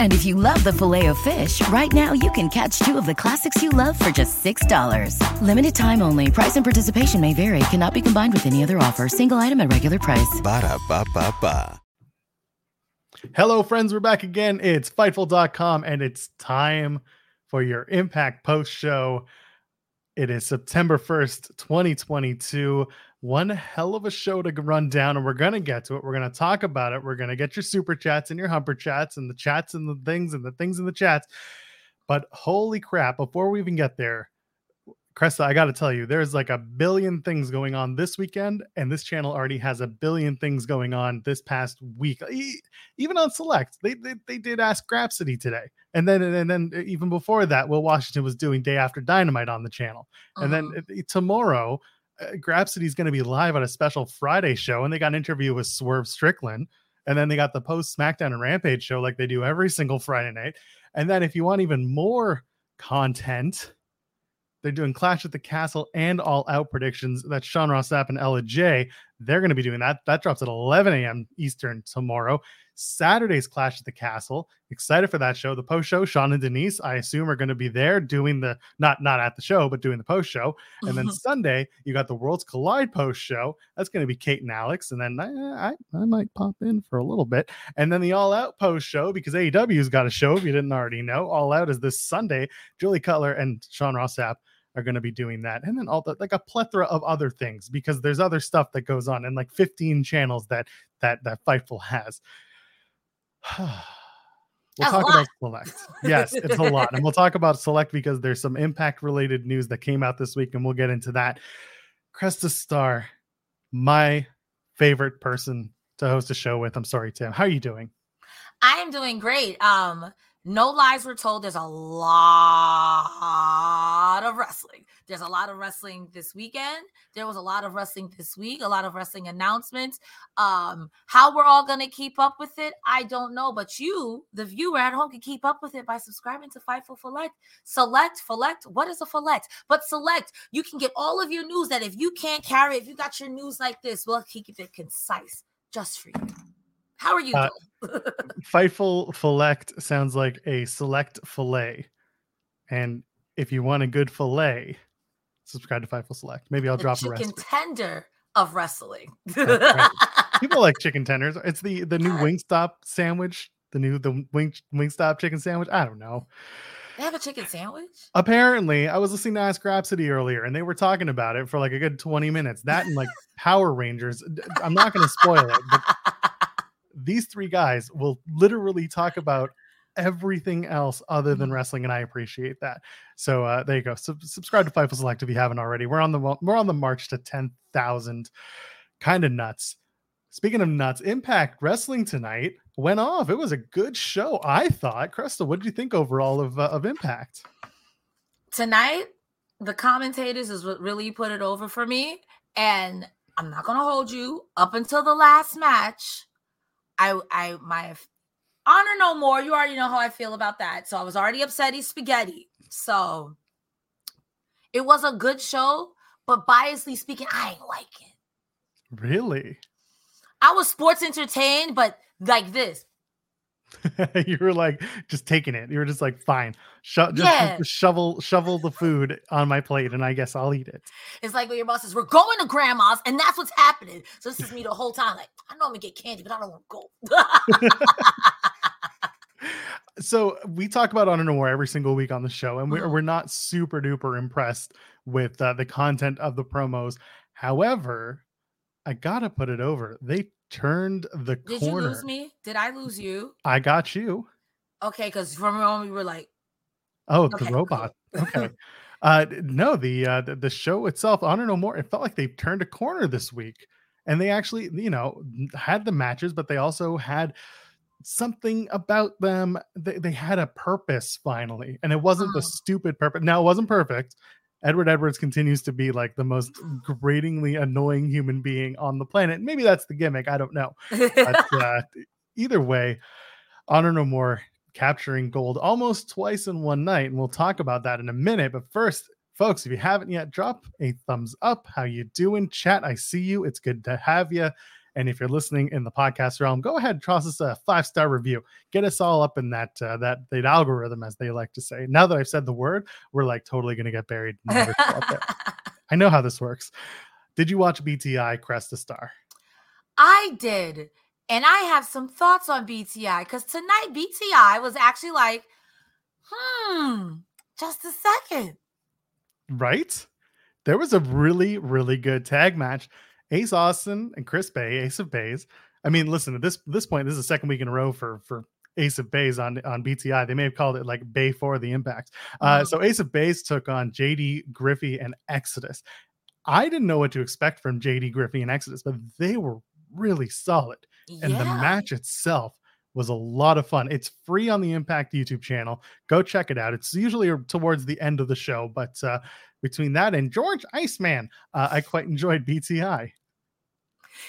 And if you love the filet of fish, right now you can catch two of the classics you love for just $6. Limited time only. Price and participation may vary. Cannot be combined with any other offer. Single item at regular price. Ba da ba ba ba. Hello, friends. We're back again. It's Fightful.com, and it's time for your Impact Post Show. It is September 1st, 2022. One hell of a show to run down, and we're going to get to it. We're going to talk about it. We're going to get your super chats and your humper chats and the chats and the things and the things in the chats. But holy crap, before we even get there, Cresta, I got to tell you, there's like a billion things going on this weekend, and this channel already has a billion things going on this past week. Even on Select, they they, they did Ask Grapsody today, and then and then even before that, Will Washington was doing Day After Dynamite on the channel, and then uh, tomorrow, uh, going to be live on a special Friday show, and they got an interview with Swerve Strickland, and then they got the post SmackDown and Rampage show like they do every single Friday night, and then if you want even more content they're doing Clash at the Castle and All Out predictions. That's Sean Ross Sapp and Ella J. They're going to be doing that. That drops at 11 a.m. Eastern tomorrow. Saturday's Clash at the Castle. Excited for that show. The post show, Sean and Denise, I assume, are going to be there doing the not not at the show, but doing the post show. And then Sunday, you got the Worlds Collide post show. That's going to be Kate and Alex. And then I, I I might pop in for a little bit. And then the All Out post show because AEW's got a show. If you didn't already know, All Out is this Sunday. Julie Cutler and Sean Ross Sapp are going to be doing that and then all the like a plethora of other things because there's other stuff that goes on and like 15 channels that that that fightful has we'll That's talk about select. Yes it's a lot and we'll talk about select because there's some impact related news that came out this week and we'll get into that. Cresta Starr my favorite person to host a show with. I'm sorry tim. How are you doing? I am doing great. Um, no lies were told. There's a lot of wrestling. There's a lot of wrestling this weekend. There was a lot of wrestling this week. A lot of wrestling announcements. Um, how we're all gonna keep up with it, I don't know. But you, the viewer at home, can keep up with it by subscribing to Fightful Select. Select, select. What is a select? But select, you can get all of your news. That if you can't carry, if you got your news like this, we'll keep it concise just for you. How are you Uh. Fightful Select sounds like a select fillet. And if you want a good fillet, subscribe to Fightful Select. Maybe I'll the drop a chicken recipe. tender of wrestling. right. People like chicken tenders. It's the the new Wingstop sandwich, the new the Wing Wingstop chicken sandwich. I don't know. They have a chicken sandwich. Apparently, I was listening to Ask Grapsody earlier, and they were talking about it for like a good twenty minutes. That and like Power Rangers. I'm not going to spoil it, but these three guys will literally talk about everything else other than wrestling, and I appreciate that. So uh, there you go. Sub- subscribe to Fightful Select if you haven't already. We're on the we're on the march to ten thousand. Kind of nuts. Speaking of nuts, Impact Wrestling tonight went off. It was a good show, I thought. Cresta, what did you think overall of uh, of Impact? Tonight, the commentators is what really put it over for me. And I'm not gonna hold you up until the last match. I I my honor no more. You already know how I feel about that. So I was already upset he's spaghetti. So it was a good show, but biasly speaking, I ain't like it. Really? I was sports entertained, but like this. you were like just taking it. You were just like, fine, Sho- just, Yeah. just shovel shovel the food on my plate, and I guess I'll eat it. It's like when your boss says, We're going to grandma's, and that's what's happening. So this is me the whole time. Like, I know I'm gonna get candy, but I don't want to go. So we talk about Honor No More every single week on the show, and we're Mhm. we're not super duper impressed with uh, the content of the promos. However, I gotta put it over. They turned the corner. Did you lose me? Did I lose you? I got you. Okay, because from moment we were like, Oh, Okay, the cool. robot. Okay. uh no, the uh the, the show itself, Honor No More, it felt like they turned a corner this week. And they actually, you know, had the matches, but they also had something about them. They, they had a purpose finally. And it wasn't the Mm. stupid purpose. Now it wasn't perfect. Edward Edwards continues to be like the most gratingly annoying human being on the planet. Maybe that's the gimmick. I don't know but uh, either way, Honor No More capturing gold almost twice in one night, and we'll talk about that in a minute. But first, folks, if you haven't yet, drop a thumbs up. How you doing, chat? I see you. It's good to have you. And if you're listening in the podcast realm, go ahead and toss us a five star review. Get us all up in that uh, that that algorithm, as they like to say. Now that I've said the word, we're like totally going to get buried. and never there. I know how this works. Did you watch BTI Cresta Starr? I did. And I have some thoughts on BTI because tonight BTI was actually like, hmm, just a second. right? There was a really, really good tag match. Ace Austin and Chris Bey, Ace of Bays. I mean, listen, at this this point, this is the second week in a row for for Ace of Bays on on BTI. They may have called it like Bay for the Impact. Uh, Mhm. so Ace of Bays took on JD Griffey and Exodus. I didn't know what to expect from JD Griffey and Exodus, but they were really solid and the match itself was a lot of fun. It's free on the Impact YouTube channel. Go check it out. It's usually towards the end of the show, but uh, between that and George Iceman, uh, I quite enjoyed BTI.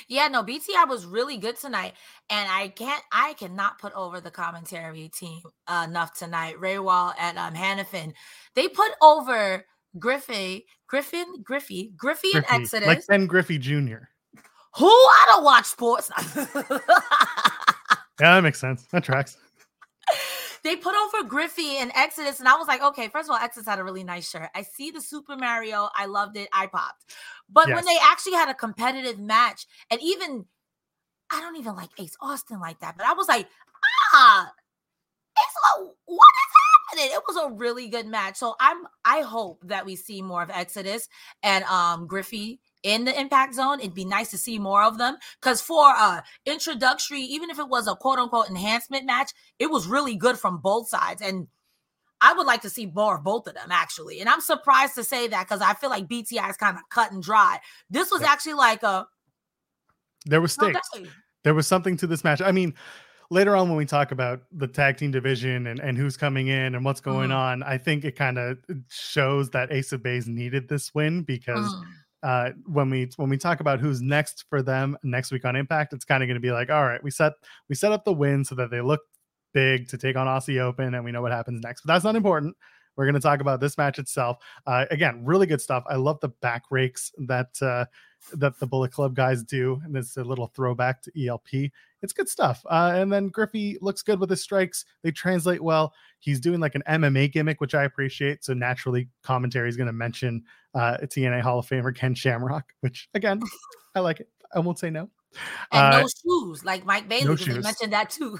Yeah, no, BTI was really good tonight. And I can't I cannot put over the commentary team uh, enough tonight. Rehwoldt and um Hannifan. They put over Griffey, Griffin, Griffey, Griffey and Griffey, Exodus. like Ben Griffey Jr. Who I don't watch sports. Yeah, that makes sense. That tracks. they put over Griffey and Exodus, and I was like, okay, first of all, Exodus had a really nice shirt. I see the Super Mario, I loved it, I popped. But Yes. when they actually had a competitive match, and even I don't even like Ace Austin like that, but I was like, ah, Ace, what is happening? It was a really good match. So I'm I hope that we see more of Exodus and um Griffey in the impact zone. It'd be nice to see more of them. Cause for uh introductory, even if it was a quote unquote enhancement match, it was really good from both sides. And I would like to see more of both of them actually. And I'm surprised to say that because I feel like BTI is kind of cut and dry. This was Yeah. actually like a There was stakes. okay. There was something to this match. I mean, later on when we talk about the tag team division and, and who's coming in and what's going Mhm. on, I think it kind of shows that Ace of Bays needed this win because Mhm. Uh when we when we talk about who's next for them next week on impact it's kind of going to be like all right we set we set up the win so that they look big to take on aussie open and we know what happens next. But that's not important. We're going to talk about this match itself. Uh again really good stuff. I love the back rakes that uh that the bullet club guys do and it's a little throwback to elp it's good stuff uh and then griffey looks good with his strikes they translate well he's doing like an mma gimmick which i appreciate so naturally commentary is going to mention uh, TNA Hall of Famer Ken Shamrock, which again, I like it. I won't say no. And Uh, no shoes, like Mike Bailey, no they mentioned that too.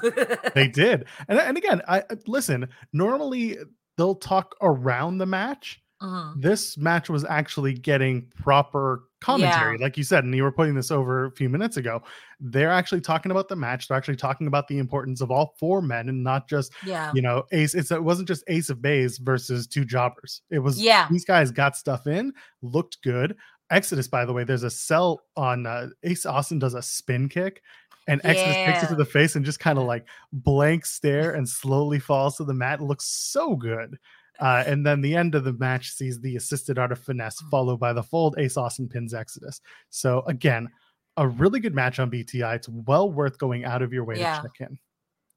they did, and and again, I I- listen. Normally, they'll talk around the match. Mhm. This match was actually getting proper commentary, like you said, and you were putting this over a few minutes ago. They're actually talking about the match. They're actually talking about the importance of all four men, and not just Yeah. you know ace. It's it wasn't just Ace of Bays versus two jobbers. It was Yeah. these guys got stuff in, looked good. Exodus, by the way, there's a cell on uh, Ace Austin does a spin kick, and Exodus takes it to the face and just kind of like blank stare and slowly falls to the mat. It looks so good. Uh, and then the end of the match sees the assisted art of finesse Mm. followed by the fold. Ace Austin pins Exodus. So again, a really good match on BTI. It's well worth going out of your way Yeah. to check in.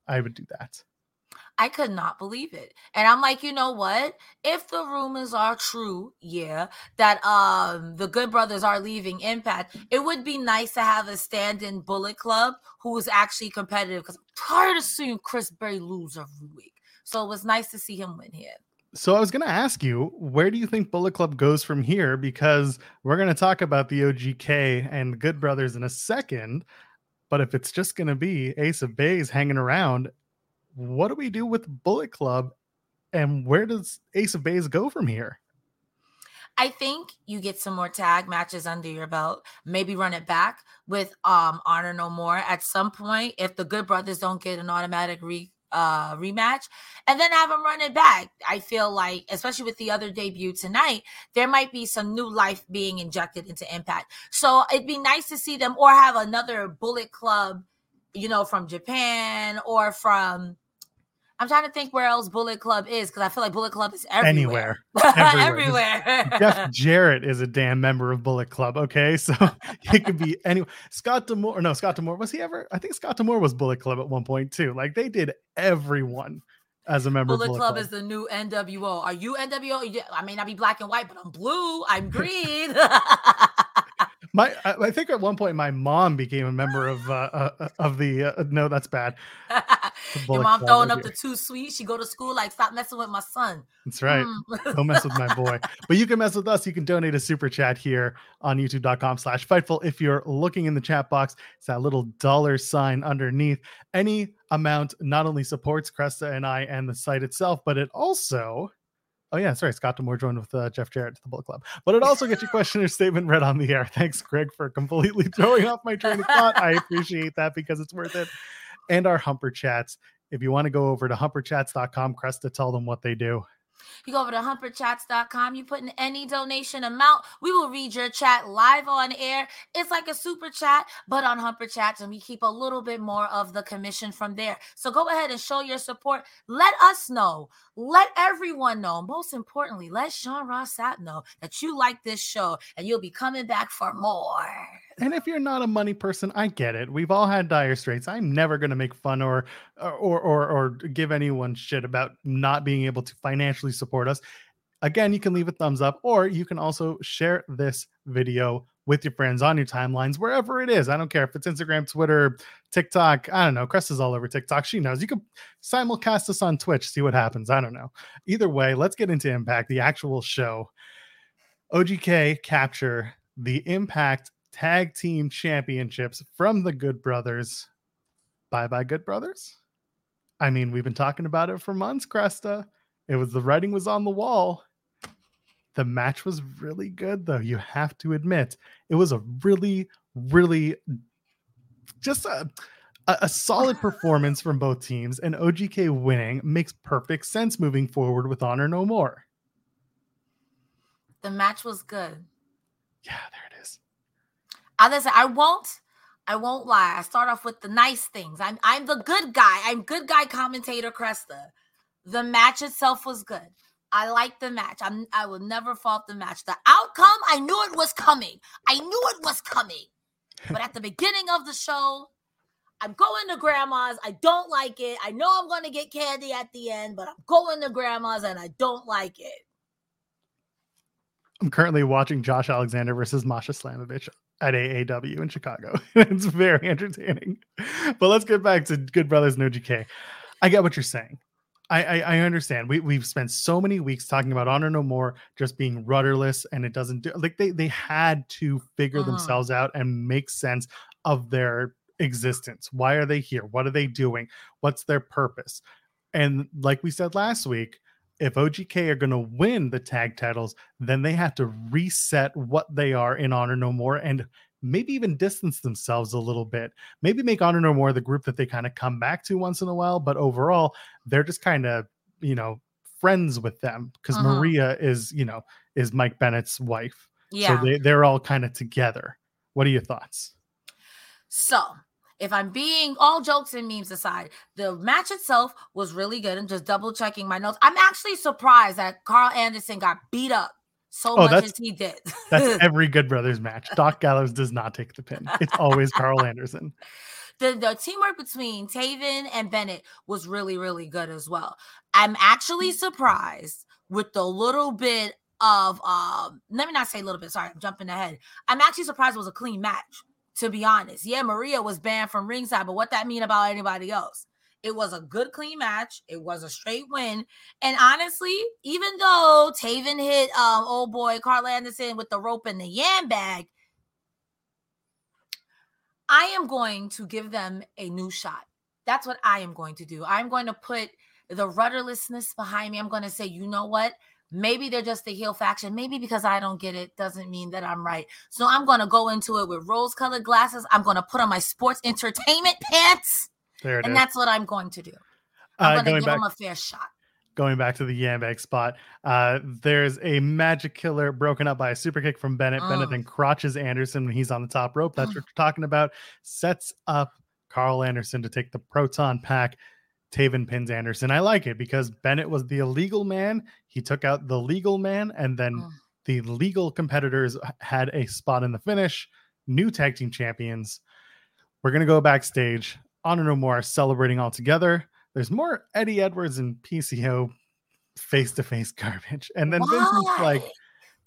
I would do that. I could not believe it. And I'm like, you know what? If the rumors are true, yeah, that um the Good Brothers are leaving Impact, it would be nice to have a stand-in Bullet Club who is actually competitive because I'm tired of seeing Chris Berry lose every week. So it was nice to see him win here. So I was going to ask you, where do you think Bullet Club goes from here? Because we're going to talk about the OGK and the Good Brothers in a second. But if it's just going to be Ace of Bays hanging around, what do we do with Bullet Club? And where does Ace of Bays go from here? I think you get some more tag matches under your belt. Maybe run it back with um Honor No More at some point if the Good Brothers don't get an automatic re uh rematch and then have them run it back. I feel like, especially with the other debut tonight, there might be some new life being injected into Impact. So it'd be nice to see them or have another Bullet Club, you know, from Japan or from I'm trying to think where else Bullet Club is because I feel like Bullet Club is everywhere. Anywhere. Everywhere. everywhere. Jeff Jarrett is a damn member of Bullet Club. Okay. So it could be any Scott D'Amore. No, Scott D'Amore. Was he ever? I think Scott D'Amore was Bullet Club at one point too. Like they did everyone as a member Bullet, of Bullet Club, Club. is the new NWO. Are you NWO? Yeah, I may not be black and white, but I'm blue. I'm green. My, I, I think at one point my mom became a member of uh, uh of the. Uh, no, that's bad. Your mom throwing up okay. the too sweet. She go to school like, stop messing with my son. That's right. Mm. Don't mess with my boy. But you can mess with us. You can donate a super chat here on youtube.com slash fightful. If you're looking in the chat box, it's that little dollar sign underneath. Any amount not only supports Cresta and I and the site itself, but it also. Oh yeah, sorry. Scott D'Amore joined with uh, Jeff Jarrett to the Bullet Club, but it also gets your question or statement read on the air. Thanks, Greg, for completely throwing off my train of thought. I appreciate that because it's worth it. And our Humper Chats. If you want to go over to humperchats.com, Cresta, tell them what they do. You go over to humperchats.com, you put in any donation amount, we will read your chat live on air. It's like a super chat, but on Humper Chats, and we keep a little bit more of the commission from there. So go ahead and show your support. Let us know. Let everyone know. Most importantly, let Sean Ross Sapp know that you like this show and you'll be coming back for more. And if you're not a money person, I get it. We've all had dire straits. I'm never going to make fun or, uh, or or or give anyone shit about not being able to financially support us. Again, you can leave a thumbs up, or you can also share this video with your friends on your timelines, wherever it is. I don't care if it's Instagram, Twitter, TikTok. I don't know. Crest is all over TikTok. She knows. You can simulcast us on Twitch, see what happens. I don't know. Either way, let's get into Impact, the actual show. OGK capture the Impact Tag Team Championships from the Good Brothers. Bye bye, Good Brothers. I mean, we've been talking about it for months, Cresta. It was the writing was on the wall. The match was really good, though. You have to admit, it was a really, really just a, a, a solid performance from both teams. And OGK winning makes perfect sense moving forward with Honor No More. The match was good. Yeah, there it is. I won't I won't lie. I start off with the nice things. I'm I'm the good guy. I'm good guy commentator Cresta. The match itself was good. I like the match. I'm I will never fault the match. The outcome, I knew it was coming. I knew it was coming. But at the beginning of the show, I'm going to grandma's. I don't like it. I know I'm going to get candy at the end, but I'm going to grandma's and I don't like it. I'm currently watching Josh Alexander versus Masha Slamovich at AAW in Chicago. it's very entertaining. But let's get back to Good Brothers No OGK. I get what you're saying. I, I, I understand. We we've spent so many weeks talking about Honor No More just being rudderless, and it doesn't do like they they had to figure Mhm. themselves out and make sense of their existence. Why are they here? What are they doing? What's their purpose? And like we said last week, if OGK are going to win the tag titles, then they have to reset what they are in Honor No More and maybe even distance themselves a little bit. Maybe make Honor No More the group that they kind of come back to once in a while, but overall, they're just kind of, you know, friends with them because Mhm. Maria is, you know, is Mike Bennett's wife. Yeah. So they, they're all kind of together. What are your thoughts? So, if I'm being all jokes and memes aside, the match itself was really good. I'm just double checking my notes. I'm actually surprised that Carl Anderson got beat up so Oh, much as he did. That's every Good Brothers match. Doc Gallows does not take the pin. It's always Carl Anderson. the, the teamwork between Taven and Bennett was really, really good as well. I'm actually surprised with the little bit of um let me not say a little bit sorry i'm jumping ahead i'm actually surprised it was a clean match to be honest yeah maria was banned from ringside but what that mean about anybody else? It was a good clean match. It was a straight win. And honestly even though taven hit um old boy carl anderson with the rope and the yam bag i am going to give them a new shot. That's what i am going to do. I'm going to put the rudderlessness behind me. I'm going to say you know what Maybe they're just the heel faction. Maybe because I don't get it doesn't mean that I'm right. So I'm going to go into it with rose colored glasses. I'm going to put on my sports entertainment pants. There it and is. that's what I'm going to do. I'm Uh, going to give back, them a fair shot. going back to the Yambag spot, uh, there's a magic killer broken up by a super kick from Bennett. Bennett Mm. then crotches Anderson when he's on the top rope. That's what you're talking about. Sets up Carl Anderson to take the proton pack. Taven pins Anderson. I like it because Bennett was the illegal man. He took out the legal man, and then Mm. the legal competitors had a spot in the finish. New tag team champions. We're gonna go backstage. Honor No More celebrating all together. There's more Eddie Edwards and PCO face to face garbage. And then Vincent's like,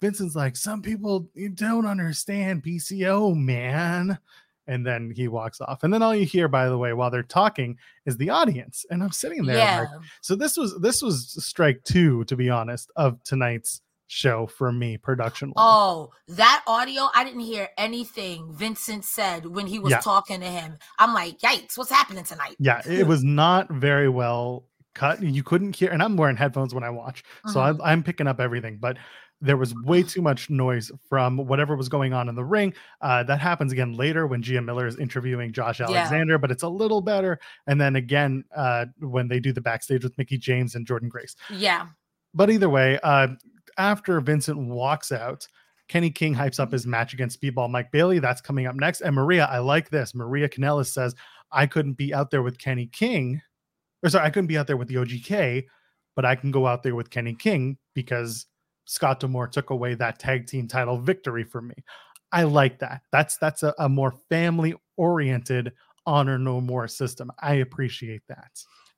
Vincent's like, some people you don't understand PCO, man. And then he walks off. And then all you hear, by the way, while they're talking, is the audience. And I'm sitting there. Yeah. like, so this was this was strike two, to be honest, of tonight's show for me, production. Oh, that audio, I didn't hear anything Vincent said when he was Yeah. talking to him. I'm like, yikes, what's happening tonight? yeah, it was not very well cut. You couldn't hear, and I'm wearing headphones when I watch, so Mhm. I'm, I'm picking up everything. But there was way too much noise from whatever was going on in the ring. Uh, that happens again later when Gia Miller is interviewing Josh Yeah. Alexander, but it's a little better. And then again uh, when they do the backstage with Mickie James and Jordynne Grace. Yeah. But either way, uh, after Vincent walks out. Kenny King hypes up his match against Speedball Mike Bailey. That's coming up next. And Maria, I like this. Maria Kanellis says, I couldn't be out there with Kenny King, or sorry, I couldn't be out there with the OGK, but I can go out there with Kenny King because Scott D'Amore took away that tag team title victory for me. I like that. That's that's a, a more family oriented honor no more system. I appreciate that.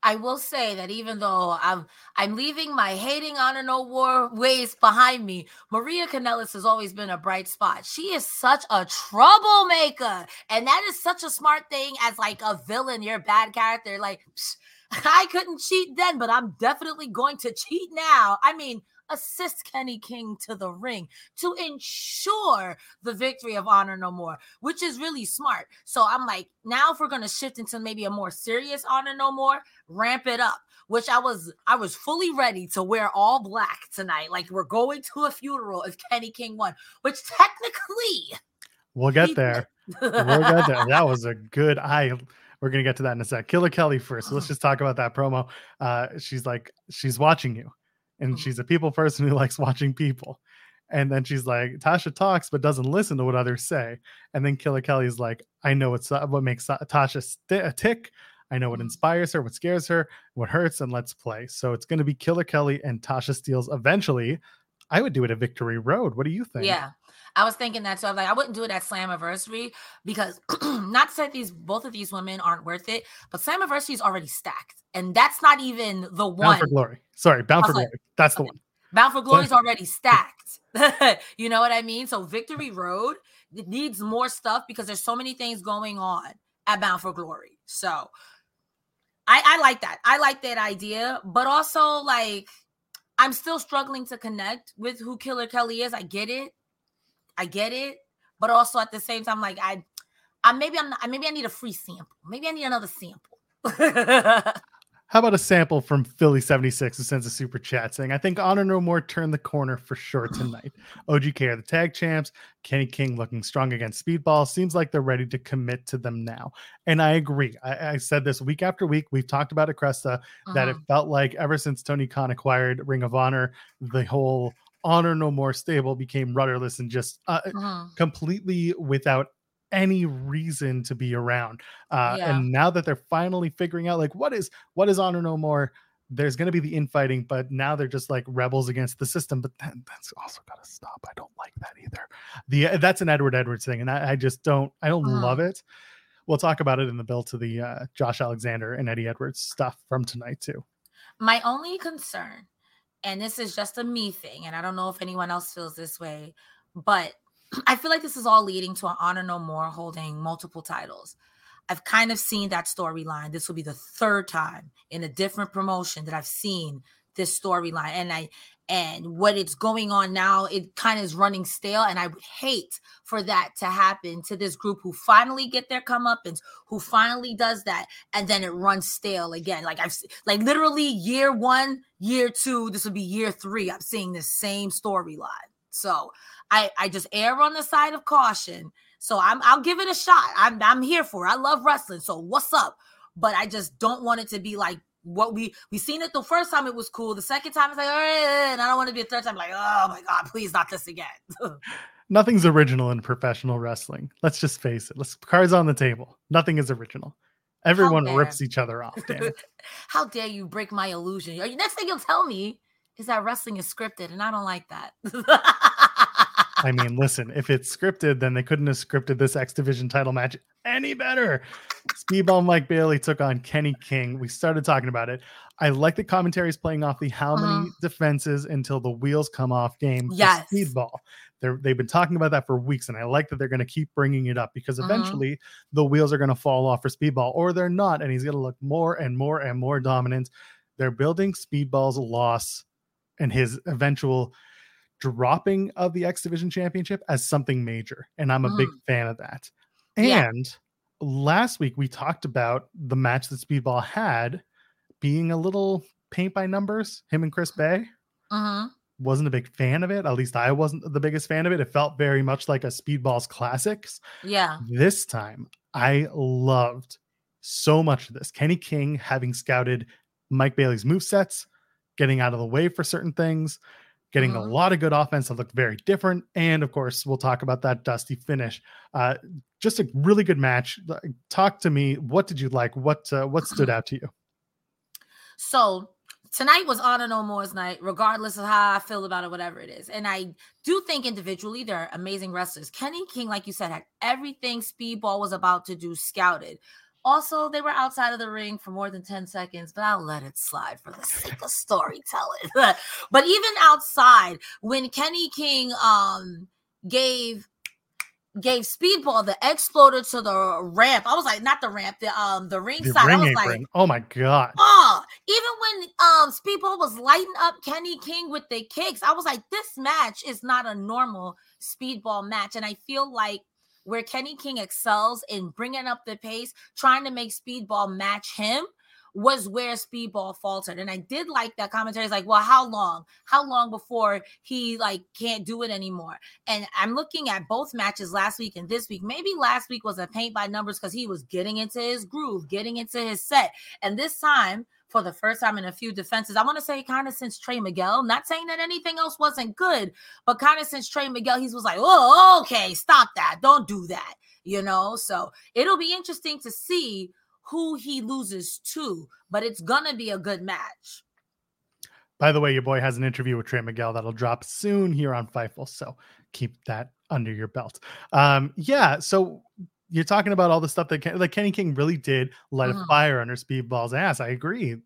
I will say that even though I'm I'm leaving my hating honor no war ways behind me, Maria Kanellis has always been a bright spot. She is such a troublemaker, and that is such a smart thing as like a villain, your bad character. Like psh, I couldn't cheat then, but I'm definitely going to cheat now. I mean, assist Kenny King to the ring to ensure the victory of Honor No More, which is really smart. So I'm like, now if we're gonna shift into maybe a more serious Honor No More, ramp it up. Which I was, I was fully ready to wear all black tonight. Like we're going to a funeral if Kenny King won, which technically We'll get there. we'll get there. That was a good I we're gonna get to that in a sec. Killer Kelly first. So let's just talk about that promo. Uh she's like, she's watching you, and Mhm. she's a people person who likes watching people. And then she's like, Tasha talks but doesn't listen to what others say. And then Killer Kelly's like, I know what's what makes Tasha st- a tick. I know what Mhm. inspires her, what scares her, what hurts, and let's play. So it's going to be Killer Kelly and Tasha Steelz eventually. I would do it at Victory Road. What do you think? Yeah. I was thinking that so I was like I wouldn't do it at Slammiversary because not to say these both of these women aren't worth it, but Slammiversary is already stacked, and that's not even the one. Bound for Glory. Sorry, Bound for like, Glory. That's the one. Bound for Glory is already stacked. you know what I mean? So Victory Road it needs more stuff because there's so many things going on at Bound for Glory. So I, I like that. I like that idea, but also like I'm still struggling to connect with who Killer Kelly is. I get it. I get it. But also at the same time, like I I maybe I'm not, maybe I need a free sample. Maybe I need another sample. How about a sample from Philly 76 who sends a super chat saying, I think Honor No More turned the corner for sure tonight. OGK are the tag champs. Kenny King looking strong against Speedball. Seems like they're ready to commit to them now. And I agree. I, I said this week after week. We've talked about it, Cresta, that it Mhm. felt like ever since Tony Khan acquired Ring of Honor, the whole Honor No More stable became rudderless and just uh, Mhm. completely without any reason to be around. Uh, Yeah. And now that they're finally figuring out like what is what is honor no more, there's going to be the infighting, but now they're just like rebels against the system. But then that's also got to stop. I don't like that either. The uh, that's an Edward Edwards thing, and I, I just don't I don't Mhm. love it. we'll talk about it in the build to the uh, Josh Alexander and Eddie Edwards stuff from tonight too. My only concern, and this is just a me thing, and I don't know if anyone else feels this way, but I feel like this is all leading to an honor no more holding multiple titles. I've kind of seen that storyline. This will be the third time in a different promotion that I've seen this storyline. And I and what it's going on now, it kind of is running stale. And I would hate for that to happen to this group who finally get their comeuppance, who finally does that, and then it runs stale again. Like I've like literally year one, year two, this would be year three. I'm seeing the same storyline. So I I just err on the side of caution. So I'm I'll give it a shot. I'm I'm here for it. I love wrestling. So what's up? But I just don't want it to be like what we we seen it the first time it was cool. The second time it's like, all right, and I don't want to be a third time like, oh my god, please not this again. Nothing's original in professional wrestling. Let's just face it. Let's cards on the table. Nothing is original. Everyone rips each other off. Damn How dare you break my illusion? Next thing you'll tell me is that wrestling is scripted, and I don't like that. I mean, listen, if it's scripted, then they couldn't have scripted this X Division title match any better. Speedball Mike Bailey took on Kenny King. We started talking about it. I like the commentaries playing off the how many uh-huh. defenses until the wheels come off game. Yes. Speedball. They're, they've been talking about that for weeks, and I like that they're going to keep bringing it up because uh-huh. eventually uh-huh. the wheels are going to fall off for Speedball, or they're not, and he's going to look more and more and more dominant. They're building Speedball's loss and his eventual dropping of the X Division Championship as something major. And I'm a mm. big fan of that. And yeah. last week we talked about the match that Speedball had being a little paint by numbers, him and Chris Bey. Uh-huh. Wasn't a big fan of it. At least I wasn't the biggest fan of it. It felt very much like a Speedball's classics. Yeah. This time I loved so much of this. Kenny King having scouted Mike Bailey's move sets, getting out of the way for certain things, getting uh-huh. a lot of good offense that looked very different. And of course, we'll talk about that dusty finish. Uh, just a really good match. Talk to me. What did you like? What uh, what stood out to you? So tonight was Honor No More's night, regardless of how I feel about it, whatever it is. And I do think individually they're amazing wrestlers. Kenny King, like you said, had everything Speedball was about to do scouted. Also, they were outside of the ring for more than 10 seconds, but I'll let it slide for the sake of storytelling. but even outside, when Kenny King um gave gave Speedball the exploder to the ramp. I was like, not the ramp, the um the ring the side. Ring I was like, oh my god. Oh, even when um Speedball was lighting up Kenny King with the kicks, I was like, this match is not a normal Speedball match, and I feel like where Kenny King excels in bringing up the pace, trying to make Speedball match him was where Speedball faltered. And I did like that commentary. It's like, well, how long? How long before he like can't do it anymore? And I'm looking at both matches last week and this week. Maybe last week was a paint by numbers because he was getting into his groove, getting into his set. And this time for the first time in a few defenses. I want to say kind of since Trey Miguel, not saying that anything else wasn't good, but kind of since Trey Miguel, he was like, oh, okay, stop that. Don't do that. You know, so it'll be interesting to see who he loses to, but it's gonna be a good match. By the way, your boy has an interview with Trey Miguel that'll drop soon here on Fightful, so keep that under your belt. Um, yeah, so you're talking about all the stuff that Ken, like Kenny King really did light uh-huh. a fire under Speedball's ass. I agree.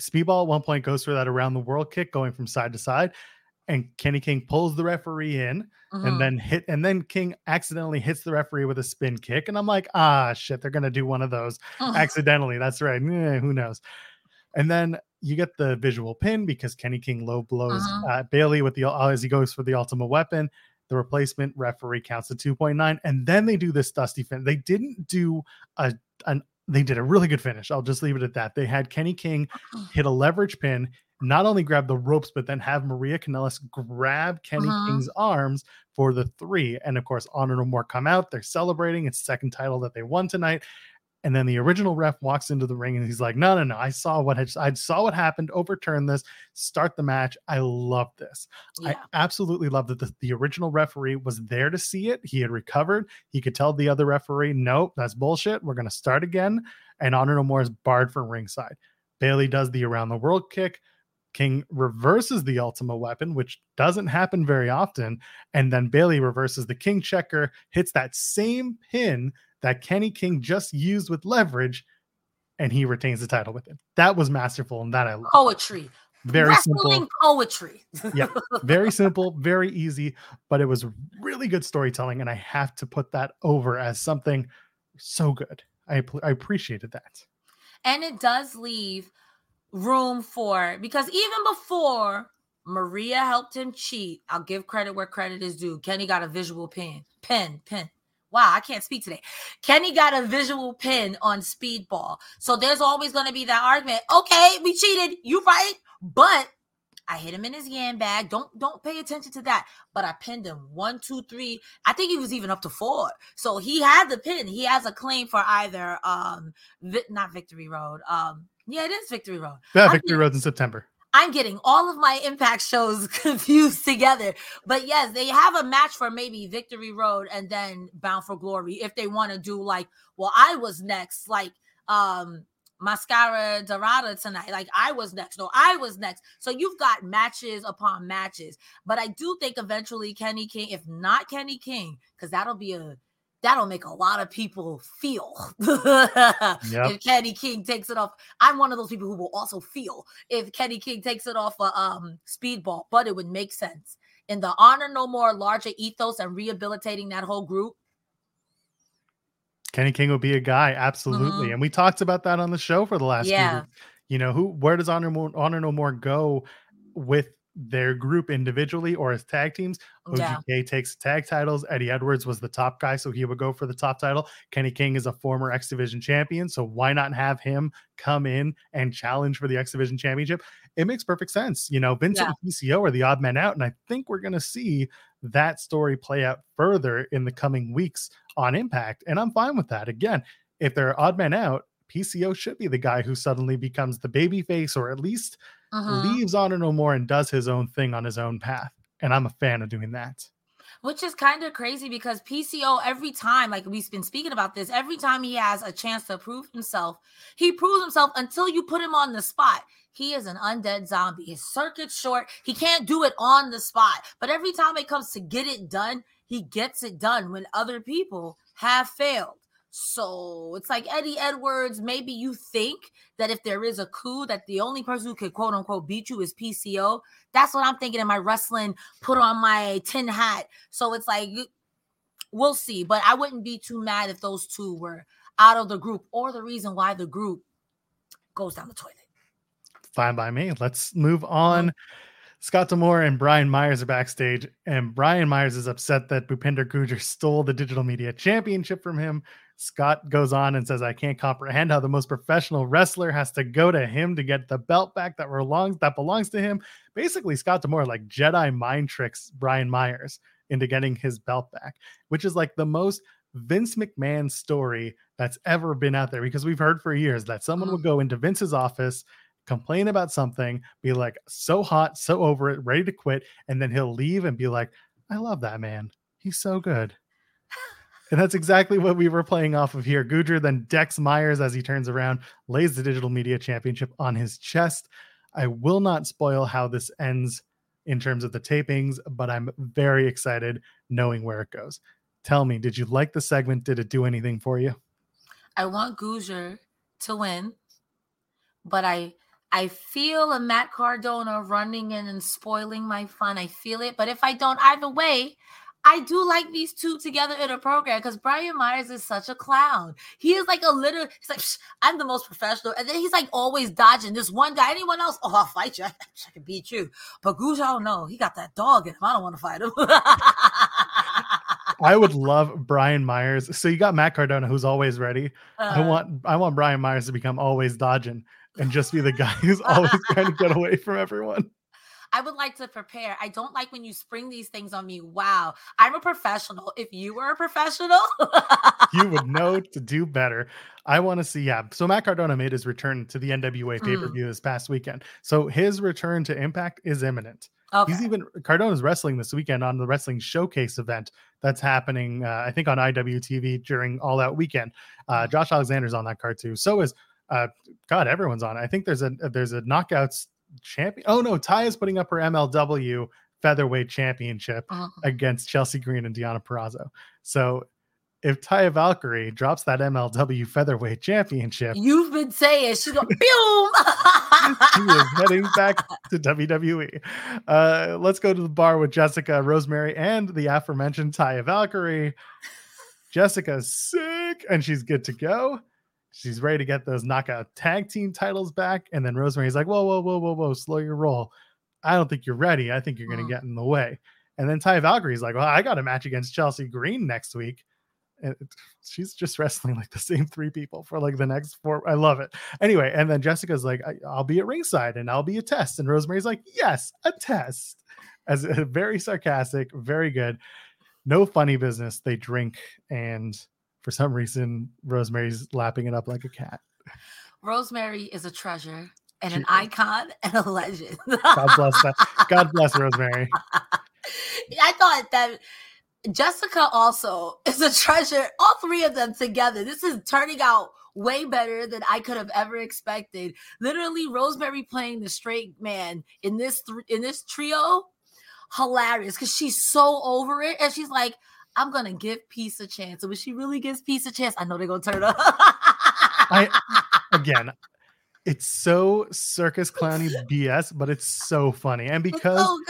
Speedball at one point goes for that around the world kick going from side to side, and Kenny King pulls the referee in uh-huh. and then hit, and then King accidentally hits the referee with a spin kick. And I'm like, ah, shit, they're gonna do one of those uh-huh. accidentally. That's right. Eh, who knows? And then you get the visual pin because Kenny King low blows uh-huh. uh, Bailey with the uh, as he goes for the ultimate weapon the replacement referee counts to 2.9 and then they do this dusty finish they didn't do a an they did a really good finish i'll just leave it at that they had kenny king hit a leverage pin not only grab the ropes but then have maria kanellis grab kenny uh-huh. king's arms for the three and of course honor no more come out they're celebrating it's second title that they won tonight and then the original ref walks into the ring and he's like, "No, no, no! I saw what had, I saw what happened. Overturn this. Start the match. I love this. Yeah. I absolutely love that the, the original referee was there to see it. He had recovered. He could tell the other referee, "Nope, that's bullshit. We're gonna start again." And Honor No More is barred from ringside. Bailey does the around the world kick. King reverses the Ultimo weapon, which doesn't happen very often. And then Bailey reverses the King checker, hits that same pin that Kenny King just used with leverage, and he retains the title with it. That was masterful, and that I love. Poetry. Very Wrestling simple. poetry. Yeah, very simple, very easy, but it was really good storytelling, and I have to put that over as something so good. I I appreciated that. and it does leave room for because even before Maria helped him cheat, I'll give credit where credit is due. Kenny got a visual pin, pen, pen. Wow, I can't speak today. Kenny got a visual pin on speedball. So there's always going to be that argument. Okay, we cheated. You right. But I hit him in his yam bag. Don't don't pay attention to that. But I pinned him one, two, three. I think he was even up to four. So he had the pin. He has a claim for either um vi- not Victory Road. Um yeah, it is Victory Road. Yeah, I'm Victory Roads in September. I'm getting all of my impact shows confused together. But yes, they have a match for maybe Victory Road and then Bound for Glory if they want to do like, well, I was next, like um Mascara Dorada tonight. Like I was next. No, I was next. So you've got matches upon matches. But I do think eventually Kenny King, if not Kenny King, because that'll be a that'll make a lot of people feel if Kenny King takes it off. I'm one of those people who will also feel if Kenny King takes it off a um speedball, but it would make sense in the honor no more larger ethos and rehabilitating that whole group. Kenny King will be a guy, absolutely. Mhm. And we talked about that on the show for the last few Yeah. You know, who where does Honor More, Honor No More go with their group individually or as tag teams? Yeah. OGK takes tag titles. Eddie Edwards was the top guy, so he would go for the top title. Kenny King is a former X Division champion, so why not have him come in and challenge for the X Division championship? It makes perfect sense. You know, Vincent and PCO are the odd men out, and I think we're going to see that story play out further in the coming weeks on Impact, and I'm fine with that. Again, if they're odd men out, PCO should be the guy who suddenly becomes the baby face or at least Mhm. leaves Honor No More and does his own thing on his own path. And I'm a fan of doing that. Which is kind of crazy because PCO, every time, like we've been speaking about this, every time he has a chance to prove himself, he proves himself until you put him on the spot. He is an undead zombie. His circuit's short. He can't do it on the spot. But every time it comes to get it done, he gets it done when other people have failed. So it's like Eddie Edwards. Maybe you think that if there is a coup, that the only person who could quote unquote beat you is PCO. That's what I'm thinking in my wrestling, put on my tin hat. So it's like we'll see. But I wouldn't be too mad if those two were out of the group or the reason why the group goes down the toilet. Fine by me. Let's move on. Scott D'Amore and Brian Myers are backstage, and Brian Myers is upset that Bhupinder Gujjar stole the digital media championship from him. Scott goes on and says, I can't comprehend how the most professional wrestler has to go to him to get the belt back that belongs that belongs to him. Basically, Scott D'Amore like Jedi mind tricks Brian Myers into getting his belt back, which is like the most Vince McMahon story that's ever been out there because we've heard for years that someone would mm-hmm. go into Vince's office, complain about something, be like so hot, so over it, ready to quit, and then he'll leave and be like, I love that man. He's so good. And that's exactly what we were playing off of here. Gujjar then decks Myers as he turns around, lays the digital media championship on his chest. I will not spoil how this ends in terms of the tapings, but I'm very excited knowing where it goes. Tell me, did you like the segment? Did it do anything for you? I want Goozer to win, but I I feel a Matt Cardona running in and spoiling my fun. I feel it, but if I don't, either way, I do like these two together in a program because Brian Myers is such a clown. He is like a little. He's like, "Psh, I'm the most professional, and then he's like always dodging this one guy. Anyone else? Oh, I'll fight you. I, I can beat you. But Goozer, I don't know. He got that dog in him. I don't want to fight him. I would love Brian Myers. So you got Matt Cardona, who's always ready. I Uh, want I want Brian Myers to become always dodging and just be the guy who's always trying to get away from everyone. I would like to prepare. I don't like when you spring these things on me. Wow, I'm a professional. If you were a professional, You would know to do better. I want to see, yeah. So Matt Cardona made his return to the NWA Hmm. pay-per-view this past weekend. So his return to Impact is imminent. okay. He's even Cardona's wrestling this weekend on the wrestling showcase event that's happening, uh, I think, on IWTV during all that weekend. Uh, Josh Alexander's on that card too. So is uh, God, everyone's on. I think there's a there's a knockouts champion. Oh no, Taya is putting up her MLW featherweight championship Uh-huh. against Chelsea Green and Deonna Purrazzo. So if Taya Valkyrie drops that MLW featherweight championship, You've been saying she go boom. she is heading back to WWE. Uh, let's go to the bar with Jessica, Rosemary, and the aforementioned Taya Valkyrie. Jessica's sick and she's good to go. She's ready to get those knockout tag team titles back. And then Rosemary's like, whoa, whoa, whoa, whoa, whoa, slow your roll. I don't think you're ready. I think you're going to Mm. get in the way. And then Taya Valkyrie's like, well, I got a match against Chelsea Green next week. And she's just wrestling like the same three people for like the next four. I love it. Anyway, and then Jessica's like, I'll be at ringside and I'll be a test. And Rosemary's like, yes, a test. As a, very sarcastic, very good. No funny business. They drink, and for some reason, Rosemary's lapping it up like a cat. Rosemary is a treasure and She an icon and a legend. God bless that. God bless Rosemary. I thought that Jessica also is a treasure. All three of them together. This is turning out way better than I could have ever expected. Literally, Rosemary playing the straight man in this th- in this trio, hilarious because she's so over it, and she's like, "I'm gonna give peace a chance." And when she really gives peace a chance, I know they're gonna turn up. I again, it's so circus clowny BS, but it's so funny. And because so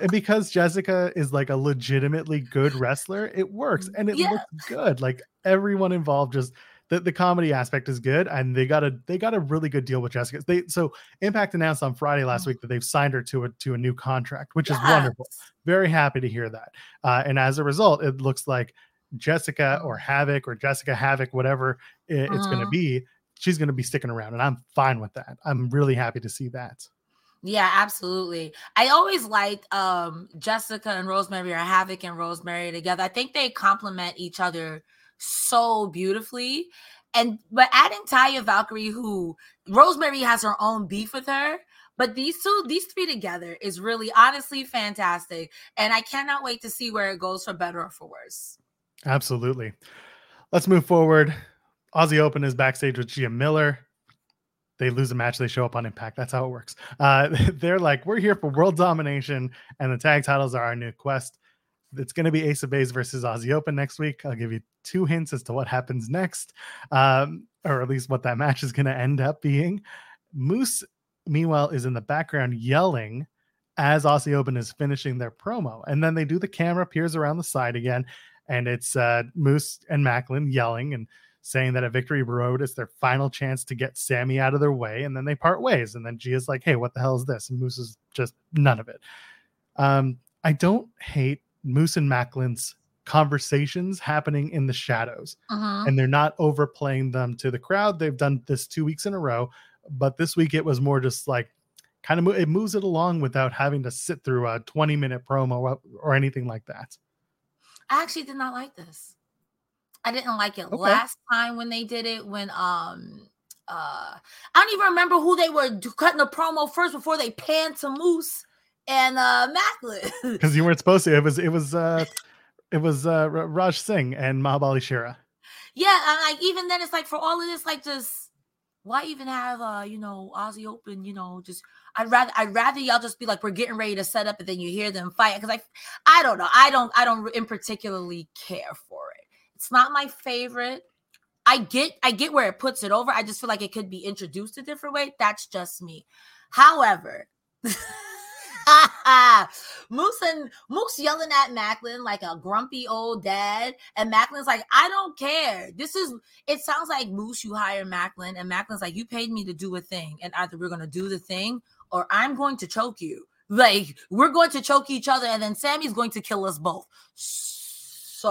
and because Jessica is like a legitimately good wrestler, it works mm, and it Yeah. looks good. Like everyone involved just the, the comedy aspect is good and they got a they got a really good deal with Jessica. They so Impact announced on Friday last week that they've signed her to a to a new contract, which is wonderful. Very happy to hear that. Uh, and as a result, it looks like Jessica or Havok or Jessica Havok, whatever i- it's going to be, she's going to be sticking around, and I'm fine with that. I'm really happy to see that. Yeah, absolutely. I always like um Jessica and Rosemary or Havok and Rosemary together. I think they complement each other so beautifully. And but adding Taya Valkyrie, who Rosemary has her own beef with her, but these two, these three together is really honestly fantastic. And I cannot wait to see where it goes for better or for worse. Absolutely. Let's move forward. Aussie Open is backstage with Gia Miller. They lose a match, they show up on Impact. That's how it works. Uh, they're like, we're here for world domination, and the tag titles are our new quest. It's going to be Ace of Base versus Aussie Open next week. I'll give you two hints as to what happens next, um, or at least what that match is going to end up being. Moose, meanwhile, is in the background yelling as Aussie Open is finishing their promo. And then they do the camera appears around the side again, and it's uh, Moose and Maclin yelling and saying that a victory road is their final chance to get Sami out of their way. And then they part ways. And then Gia's like, hey, what the hell is this? And Moose is just none of it. Um, I don't hate Moose and Maclin's conversations happening in the shadows Mhm. and they're not overplaying them to the crowd. They've done this two weeks in a row, but this week it was more just like kind of mo- it moves it along without having to sit through a 20 minute promo or, or anything like that. I actually did not like this. I didn't like it Okay. last time when they did it when um uh I don't even remember who they were cutting the promo first before they panned to Moose and uh Maclin. Because you weren't supposed to. It was it was uh it was uh Raj Singh and Mahabali Shera. yeah, and like even then it's like for all of this, like just why even have uh you know Aussie Open, you know, just I'd rather I'd rather y'all just be like we're getting ready to set up and then you hear them fight because I I don't know I don't I don't in particularly care for it. It's not my favorite. I get I get where it puts it over. I just feel like it could be introduced a different way. That's just me. However, Ah, Moose and Moose yelling at Maclin like a grumpy old dad, and Maclin's like, I don't care. This is it sounds like Moose, you hire Maclin, and Maclin's like, You paid me to do a thing, and either we're gonna do the thing or I'm going to choke you. Like, we're going to choke each other, and then Sami's going to kill us both. So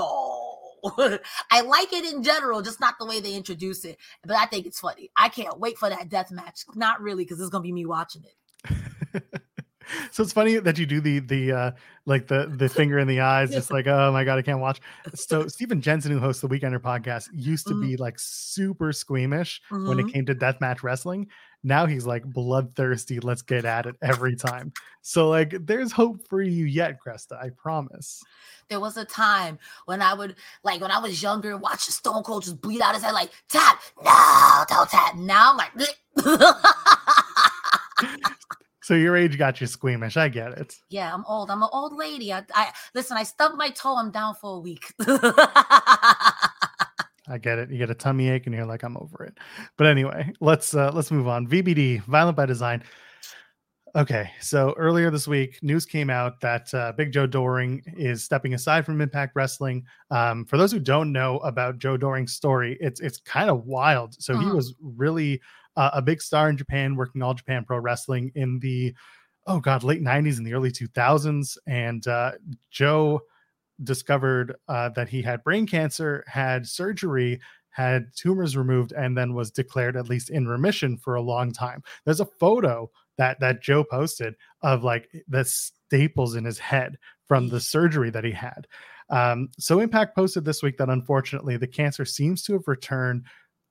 I like it in general, just not the way they introduce it. But I think it's funny. I can't wait for that death match. Not really, because it's gonna be me watching it. so it's funny that you do the the uh like the the finger in the eyes just like oh my god i can't watch so stephen jensen who hosts the weekender podcast used to Mhm. be like super squeamish when Mhm. it came to deathmatch wrestling now he's like bloodthirsty let's get at it every time so like there's hope for you yet cresta i promise There was a time when I would like when I was younger, watch Stone Cold just bleed out his head like tap, no, don't tap. Now I'm like, so your age got you squeamish i get it yeah, I'm old. I'm an old lady. I, I listen. I stubbed my toe. I'm down for a week. I get it. You get a tummy ache and you're like, I'm over it. But anyway, let's uh let's move on. VBD, Violent by Design. Okay, so earlier this week, news came out that uh, Big Joe Doering is stepping aside from Impact Wrestling. Um, for those who don't know about Joe Doering's story, it's it's kind of wild. So he Mhm. was really uh, a big star in Japan, working all Japan Pro Wrestling in the oh god late '90s and the early 2000s. And uh, Joe discovered uh, that he had brain cancer, had surgery, had tumors removed, and then was declared at least in remission for a long time. There's a photo that that Joe posted of like the staples in his head from the surgery that he had. Um, so Impact posted this week that unfortunately the cancer seems to have returned.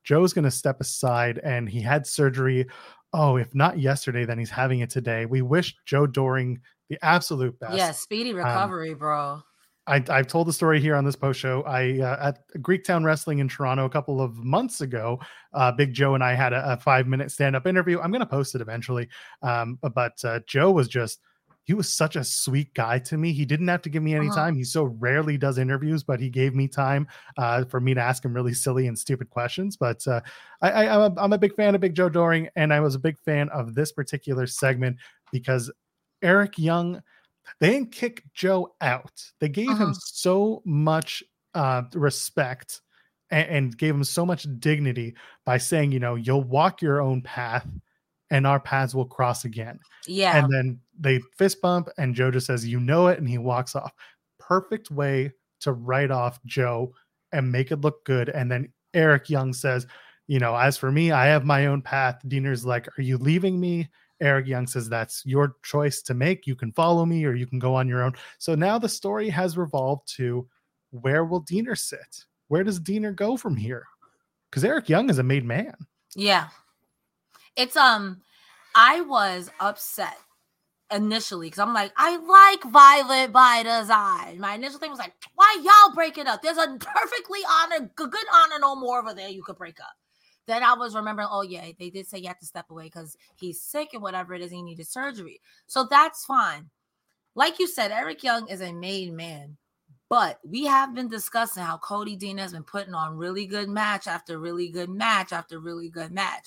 Joe's going to step aside, and he had surgery. Oh, if not yesterday, then he's having it today. We wish Joe Doering the absolute best. Yeah, speedy recovery, bro. I, I've told the story here on this post show. I uh, at Greektown Wrestling in Toronto a couple of months ago. Uh, Big Joe and I had a, a five minute stand up interview. I'm going to post it eventually. Um, but uh, Joe was just he was such a sweet guy to me. He didn't have to give me any Uh-huh. time. He so rarely does interviews, but he gave me time uh, for me to ask him really silly and stupid questions. But uh, I, I, I'm, a, I'm a big fan of Big Joe Doering, and I was a big fan of this particular segment because Eric Young they didn't kick Joe out. They gave him Uh-huh. so much uh, respect and, and gave him so much dignity by saying, you know, you'll walk your own path and our paths will cross again. Yeah. And then they fist bump and Joe just says, you know it, and he walks off. Perfect way to write off Joe and make it look good. And then Eric Young says, you know, as for me, I have my own path. Deaner's like, are you leaving me? Eric Young says that's your choice to make. You can follow me or you can go on your own. So now the story has revolved to where will Deaner sit? Where does Deaner go from here? Because Eric Young is a made man. Yeah. It's um I was upset initially because I'm like, I like Violent by Design. My initial thing was like, why y'all break it up? There's a perfectly honor, good honor no more over there. You could break up. Then I was remembering, oh yeah, they did say you have to step away because he's sick and whatever it is, he needed surgery. So that's fine. Like you said, Eric Young is a made man. But we have been discussing how Cody Dean has been putting on really good match after really good match after really good match.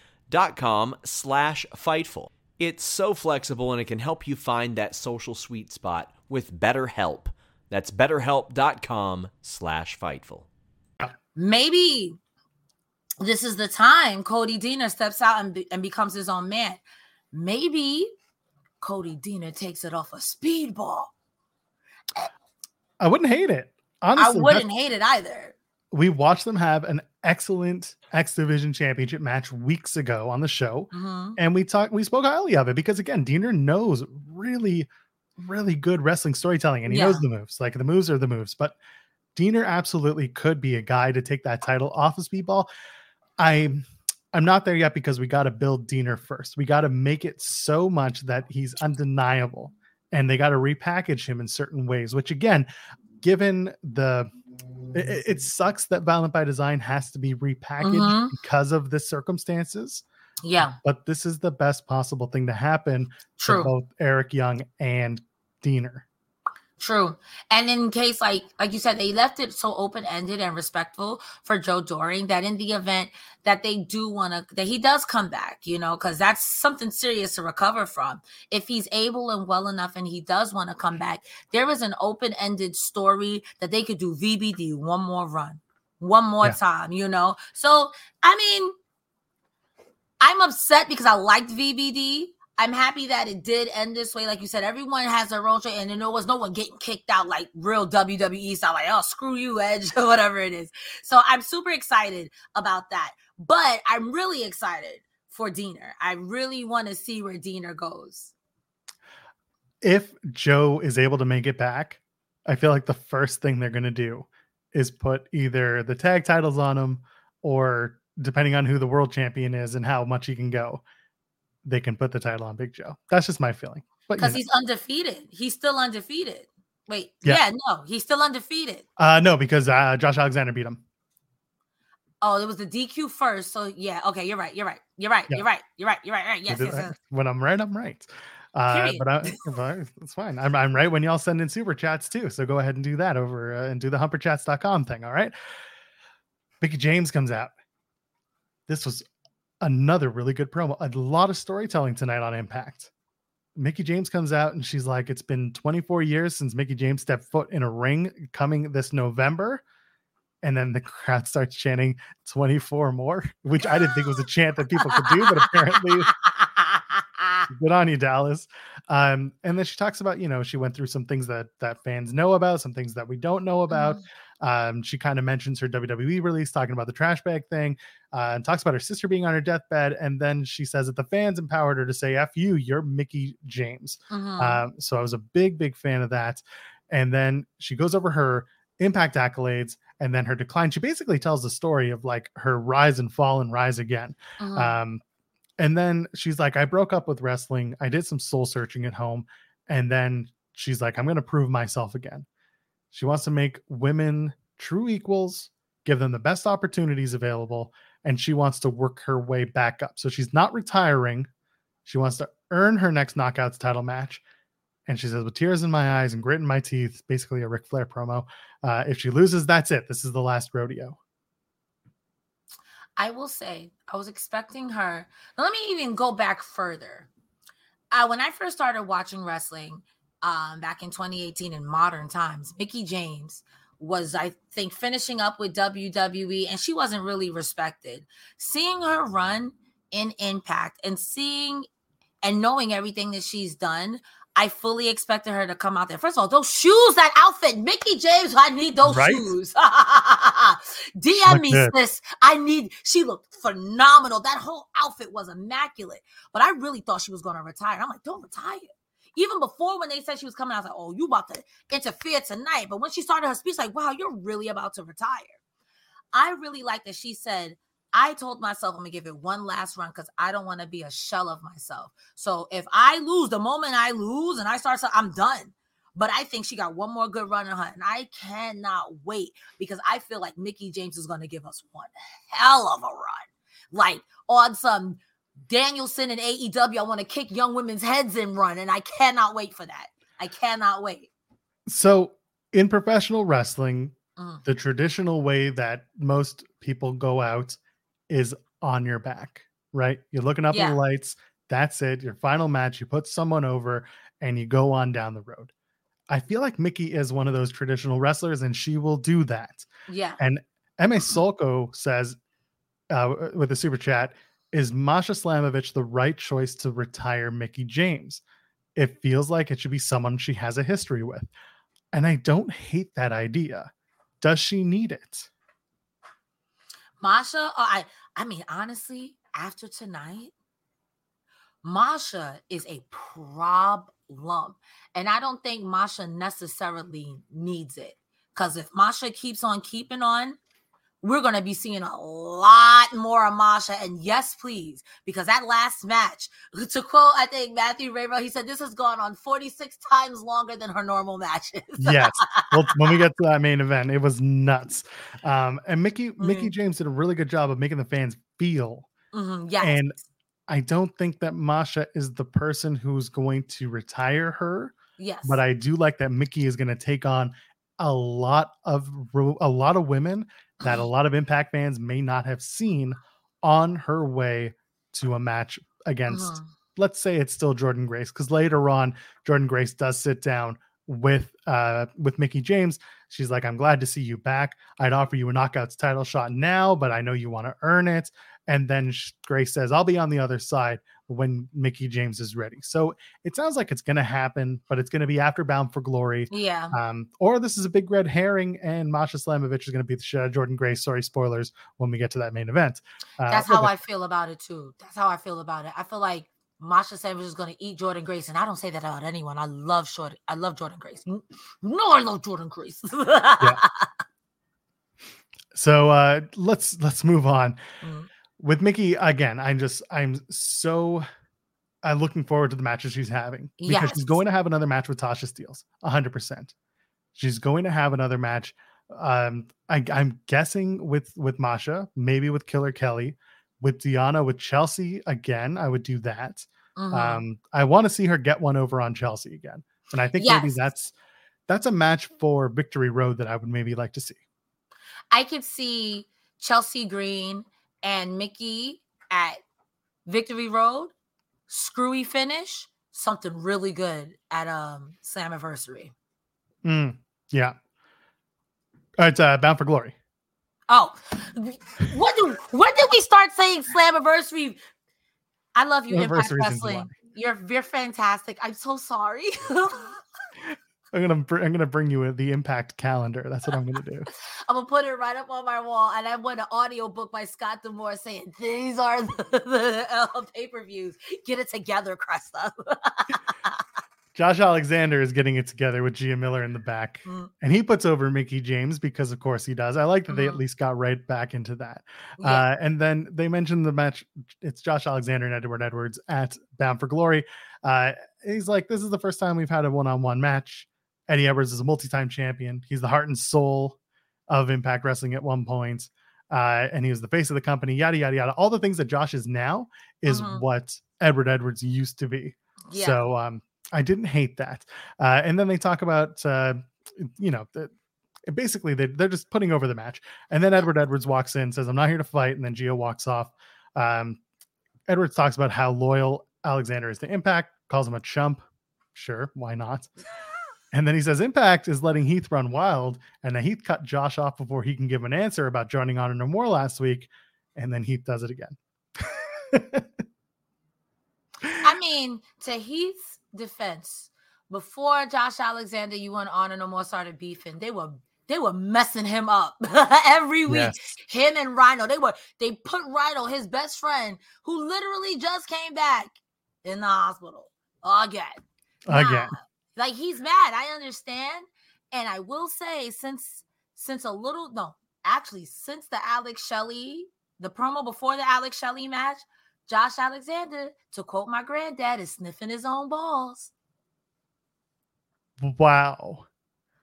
dot com slash fightful. It's so flexible and it can help you find that social sweet spot with BetterHelp. That's betterhelp.com slash fightful. maybe this is the time Cody Deaner steps out and, be- and becomes his own man. Maybe Cody Deaner takes it off a speedball. I wouldn't hate it. Honestly, I wouldn't hate it either. we watched them have an excellent X Division Championship match weeks ago on the show, Mhm. and we talked, we spoke highly of it because again, Deaner knows really, really good wrestling storytelling, and he knows the moves. Like the moves are the moves, but Deaner absolutely could be a guy to take that title off of Speedball. I. I'm not there yet because we got to build Deaner first. We got to make it so much that he's undeniable, and they got to repackage him in certain ways. Which, again, given the it, it- sucks that Violent by Design has to be repackaged Mhm. because of the circumstances. Yeah, But this is the best possible thing to happen for both Eric Young and Deaner. True. And in case like like you said, they left it so open ended and respectful for Joe Doering that in the event that they do want to that he does come back, you know, because that's something serious to recover from. If he's able and well enough and he does want to come back, there is an open ended story that they could do VBD one more run, one more Yeah. time, you know. So I mean, I'm upset because I liked VBD. I'm happy that it did end this way. Like you said, everyone has their own show, and there was no one getting kicked out like real WWE style, like, oh, screw you, Edge, or whatever it is. So I'm super excited about that. But I'm really excited for Deaner. I really want to see where Deaner goes. If Joe is able to make it back, I feel like the first thing they're going to do is put either the tag titles on him or depending on who the world champion is and how much he can go, they can put the title on Big Joe. That's just my feeling. Because know. he's undefeated. He's still undefeated. Wait, Yeah. yeah. no, he's still undefeated. uh no, because uh Josh Alexander beat him. Oh, it was the DQ first. So yeah, okay, you're right. You're right. You're right. Yeah. You're right. You're right. You're right. Right. Yes, yes, yes. When I'm right, I'm right. Uh, but, I, but it's fine. I'm, I'm right when y'all send in super chats too. So go ahead and do that over uh, and do the humperchats.com thing. All right. Mickie James comes out. This was another really good promo. A lot of storytelling tonight on Impact. Mickie James comes out and she's like, It's been 24 years since Mickie James stepped foot in a ring coming this November. And then the crowd starts chanting 24 more, which I didn't think was a chant that people could do, but apparently good on you dallas um and then she talks about you know she went through some things that that fans know about some things that we don't know about Mhm. Um she kind of mentions her wwe release talking about the trash bag thing uh, and talks about her sister being on her deathbed and then she says that the fans empowered her to say f you you're mickie james Mhm. um, so I was a big, big fan of that. And then she goes over her impact accolades and then her decline. She basically tells the story of like her rise and fall and rise again. Mhm. Um, and then she's like, I broke up with wrestling. I did some soul searching at home. And then she's like, I'm going to prove myself again. She wants to make women true equals, give them the best opportunities available, and she wants to work her way back up. So she's not retiring. She wants to earn her next knockouts title match. And she says, with tears in my eyes and grit in my teeth, basically a Ric Flair promo. Uh, if she loses, that's it. This is the last rodeo. I will say, I was expecting her. Now, let me even go back further. Uh, when I first started watching wrestling um, back in 2018 in modern times, Mickie James was, I think, finishing up with WWE, and she wasn't really respected. Seeing her run in Impact and seeing and knowing everything that she's done, I fully expected her to come out there. First of all, those shoes, that outfit, Mickie James, I need those Right? shoes. DM Look me, good. sis. I need. She looked phenomenal. That whole outfit was immaculate. But I really thought she was going to retire. I'm like, don't retire. Even before when they said she was coming, I was like, oh, you about to interfere tonight. But when she started her speech, like, wow, you're really about to retire. I really like that she said, I told myself I'm gonna give it one last run because I don't want to be a shell of myself. So if I lose, the moment I lose and I start, I'm done. But I think she got one more good run in her, and I cannot wait because I feel like Mickie James is gonna give us one hell of a run, like on some Danielson and AEW. I want to kick young women's heads and run, and I cannot wait for that. I cannot wait. So in professional wrestling, Mhm. the traditional way that most people go out is on your back, right? You're looking up at the lights. That's it. Your final match. You put someone over and you go on down the road. I feel like Mickie is one of those traditional wrestlers and she will do that. Yeah. And Emma Solko says uh, with the super chat, is Masha Slamovich the right choice to retire Mickie James? It feels like it should be someone she has a history with. And I don't hate that idea. Does she need it? Masha, oh, I I mean, honestly, after tonight, Masha is a problem. And I don't think Masha necessarily needs it. Because if Masha keeps on keeping on, we're going to be seeing a lot more of Masha. And yes, please, because that last match, to quote, I think Matthew Rehwoldt, he said this has gone on 46 times longer than her normal matches. Yes. well, when we get to that main event, it was nuts. Um, and Mickie Mickie Mhm. James did a really good job of making the fans feel Mhm, yes. And I don't think that Masha is the person who's going to retire her, Yes. but I do like that Mickie is going to take on a lot of a lot of women that a lot of Impact fans may not have seen on her way to a match against Mhm. let's say it's still Jordynne Grace because later on Jordynne Grace does sit down with uh with Mickie James. She's like, I'm glad to see you back. I'd offer you a knockouts title shot now, but I know you want to earn it. And then Grace says, I'll be on the other side when Mickie James is ready. So it sounds like it's going to happen, but it's going to be after Bound for Glory. Yeah. Um, or this is a big red herring, and Masha Slamovich is going to beat the shit out of Jordynne Grace. Sorry, spoilers when we get to that main event. Uh, That's how I feel about it too. That's how I feel about it. I feel like Masha Savage is going to eat Jordynne Grace, and I don't say that about anyone. I love short. I love Jordynne Grace. Know, I love Jordynne Grace. So uh, let's let's move on Mhm. With Mickie again. I'm just I'm so I'm looking forward to the matches she's having because she's going to have another match with Tasha Steelz, hundred percent. She's going to have another match. Um, I, I'm guessing with with Masha, maybe with Killer Kelly, with Deonna, with Chelsea again. I would do that. Mhm. Um, I want to see her get one over on Chelsea again, and I think maybe that's that's a match for Victory Road that I would maybe like to see. I could see Chelsea Green and Mickie at Victory Road, screwy finish, something really good at um Slammiversary. Mm, yeah. Uh, It's uh, Bound for Glory. Oh, what do when did we start saying Slammiversary? I love you, Impact Slammiversary is in Wrestling. You're you're fantastic. I'm so sorry. I'm gonna br- I'm gonna bring you the Impact calendar. That's what I'm gonna do. I'm gonna put it right up on my wall, and I want an audio book by Scott D'Amore saying these are the, the uh, pay per views. Get it together, Cresta. Josh Alexander is getting it together with Gia Miller in the back, Mm. and he puts over Mickie James because, of course, he does. I like that they at Mhm. least got right back into that. Yeah. Uh, and then they mentioned the match. It's Josh Alexander and Edward Edwards at Bound for Glory. Uh, he's like, this is the first time we've had a one-on-one match. Eddie Edwards is a multi-time champion. He's the heart and soul of Impact Wrestling at one point. Uh, and he was the face of the company, yada yada yada. All the things that Josh is now is Mhm. what Edward Edwards used to be. yeah. So um, I didn't hate that. Uh, and then they talk about, uh, you know, the, basically they, they're just putting over the match. And then Edward Edwards walks in, says, I'm not here to fight. And then Gio walks off. Um, Edwards talks about how loyal Alexander is to Impact, calls him a chump. Sure, why not? And then he says Impact is letting Heath run wild, and then Heath cut Josh off before he can give an answer about joining Honor No More last week. And then Heath does it again. I mean, to Heath's defense, before Josh Alexander, you and Honor No More started beefing, they were they were messing him up every week. Yes. Him and Rhino, they were they put Rhino, his best friend, who literally just came back in the hospital again. Again. Nah, like he's mad. I understand, and I will say since since a little no, actually since the Alex Shelley the promo before the Alex Shelley match, Josh Alexander, to quote my granddad, is sniffing his own balls. Wow.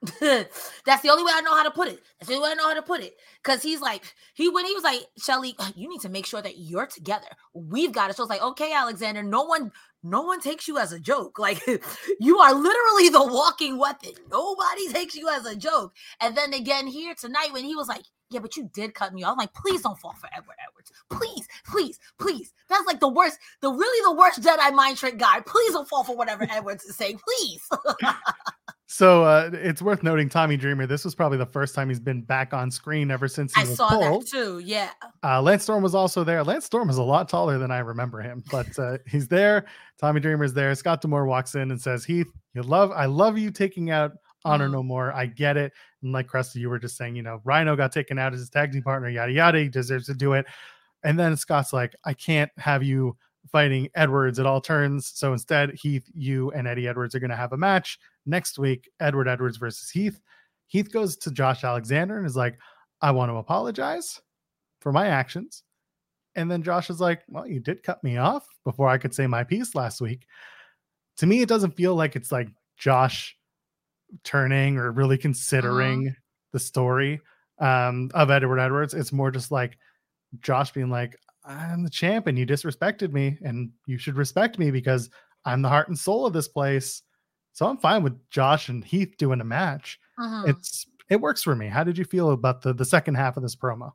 That's the only way I know how to put it. That's the only way I know how to put it. Cause he's like, he when he was like, Shelley, you need to make sure that you're together. We've got it. So it's like, okay, Alexander, no one, no one takes you as a joke. Like you are literally the walking weapon. Nobody takes you as a joke. And then again here tonight when he was like, yeah, but you did cut me off. I'm like, please don't fall for Edward Edwards. Please, please, please. That's like the worst, the really the worst Jedi mind trick guy. Please don't fall for whatever Edwards is saying. Please. So uh, it's worth noting Tommy Dreamer. This was probably the first time he's been back on screen ever since he I was saw pulled. that too. Yeah. Uh, Lance Storm was also there. Lance Storm is a lot taller than I remember him, but uh, he's there. Tommy Dreamer's there. Scott D'Amore walks in and says, "Heath, you love, I love you taking out Honor Mhm. No More. I get it." And like Cresta, you were just saying, you know, Rhino got taken out as his tag team partner, yada yada. He deserves to do it. And then Scott's like, "I can't have you fighting Edwards at all turns. So instead, Heath, you and Eddie Edwards are going to have a match next week. Edward Edwards versus Heath. Heath goes to Josh Alexander and is like, I want to apologize for my actions. And then Josh is like, Well, you did cut me off before I could say my piece last week. To me, it doesn't feel like it's like Josh turning or really considering the story um, of Edward Edwards. It's more just like Josh being like, I'm the champ and you disrespected me, and you should respect me because I'm the heart and soul of this place. So I'm fine with Josh and Heath doing a match. Mhm. It's it works for me. How did you feel about the the second half of this promo?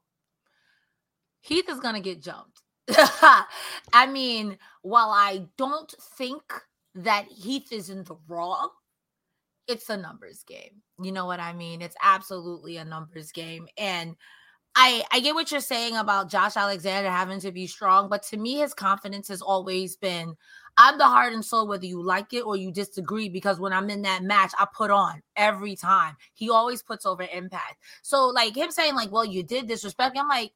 Heath is gonna get jumped. I mean, while I don't think that Heath is in the wrong, it's a numbers game. You know what I mean? It's absolutely a numbers game. And I I get what you're saying about Josh Alexander having to be strong, but to me, his confidence has always been I'm the heart and soul, whether you like it or you disagree, because when I'm in that match, I put on every time. He always puts over impact. So, like him saying, like, well, you did disrespect me, I'm like,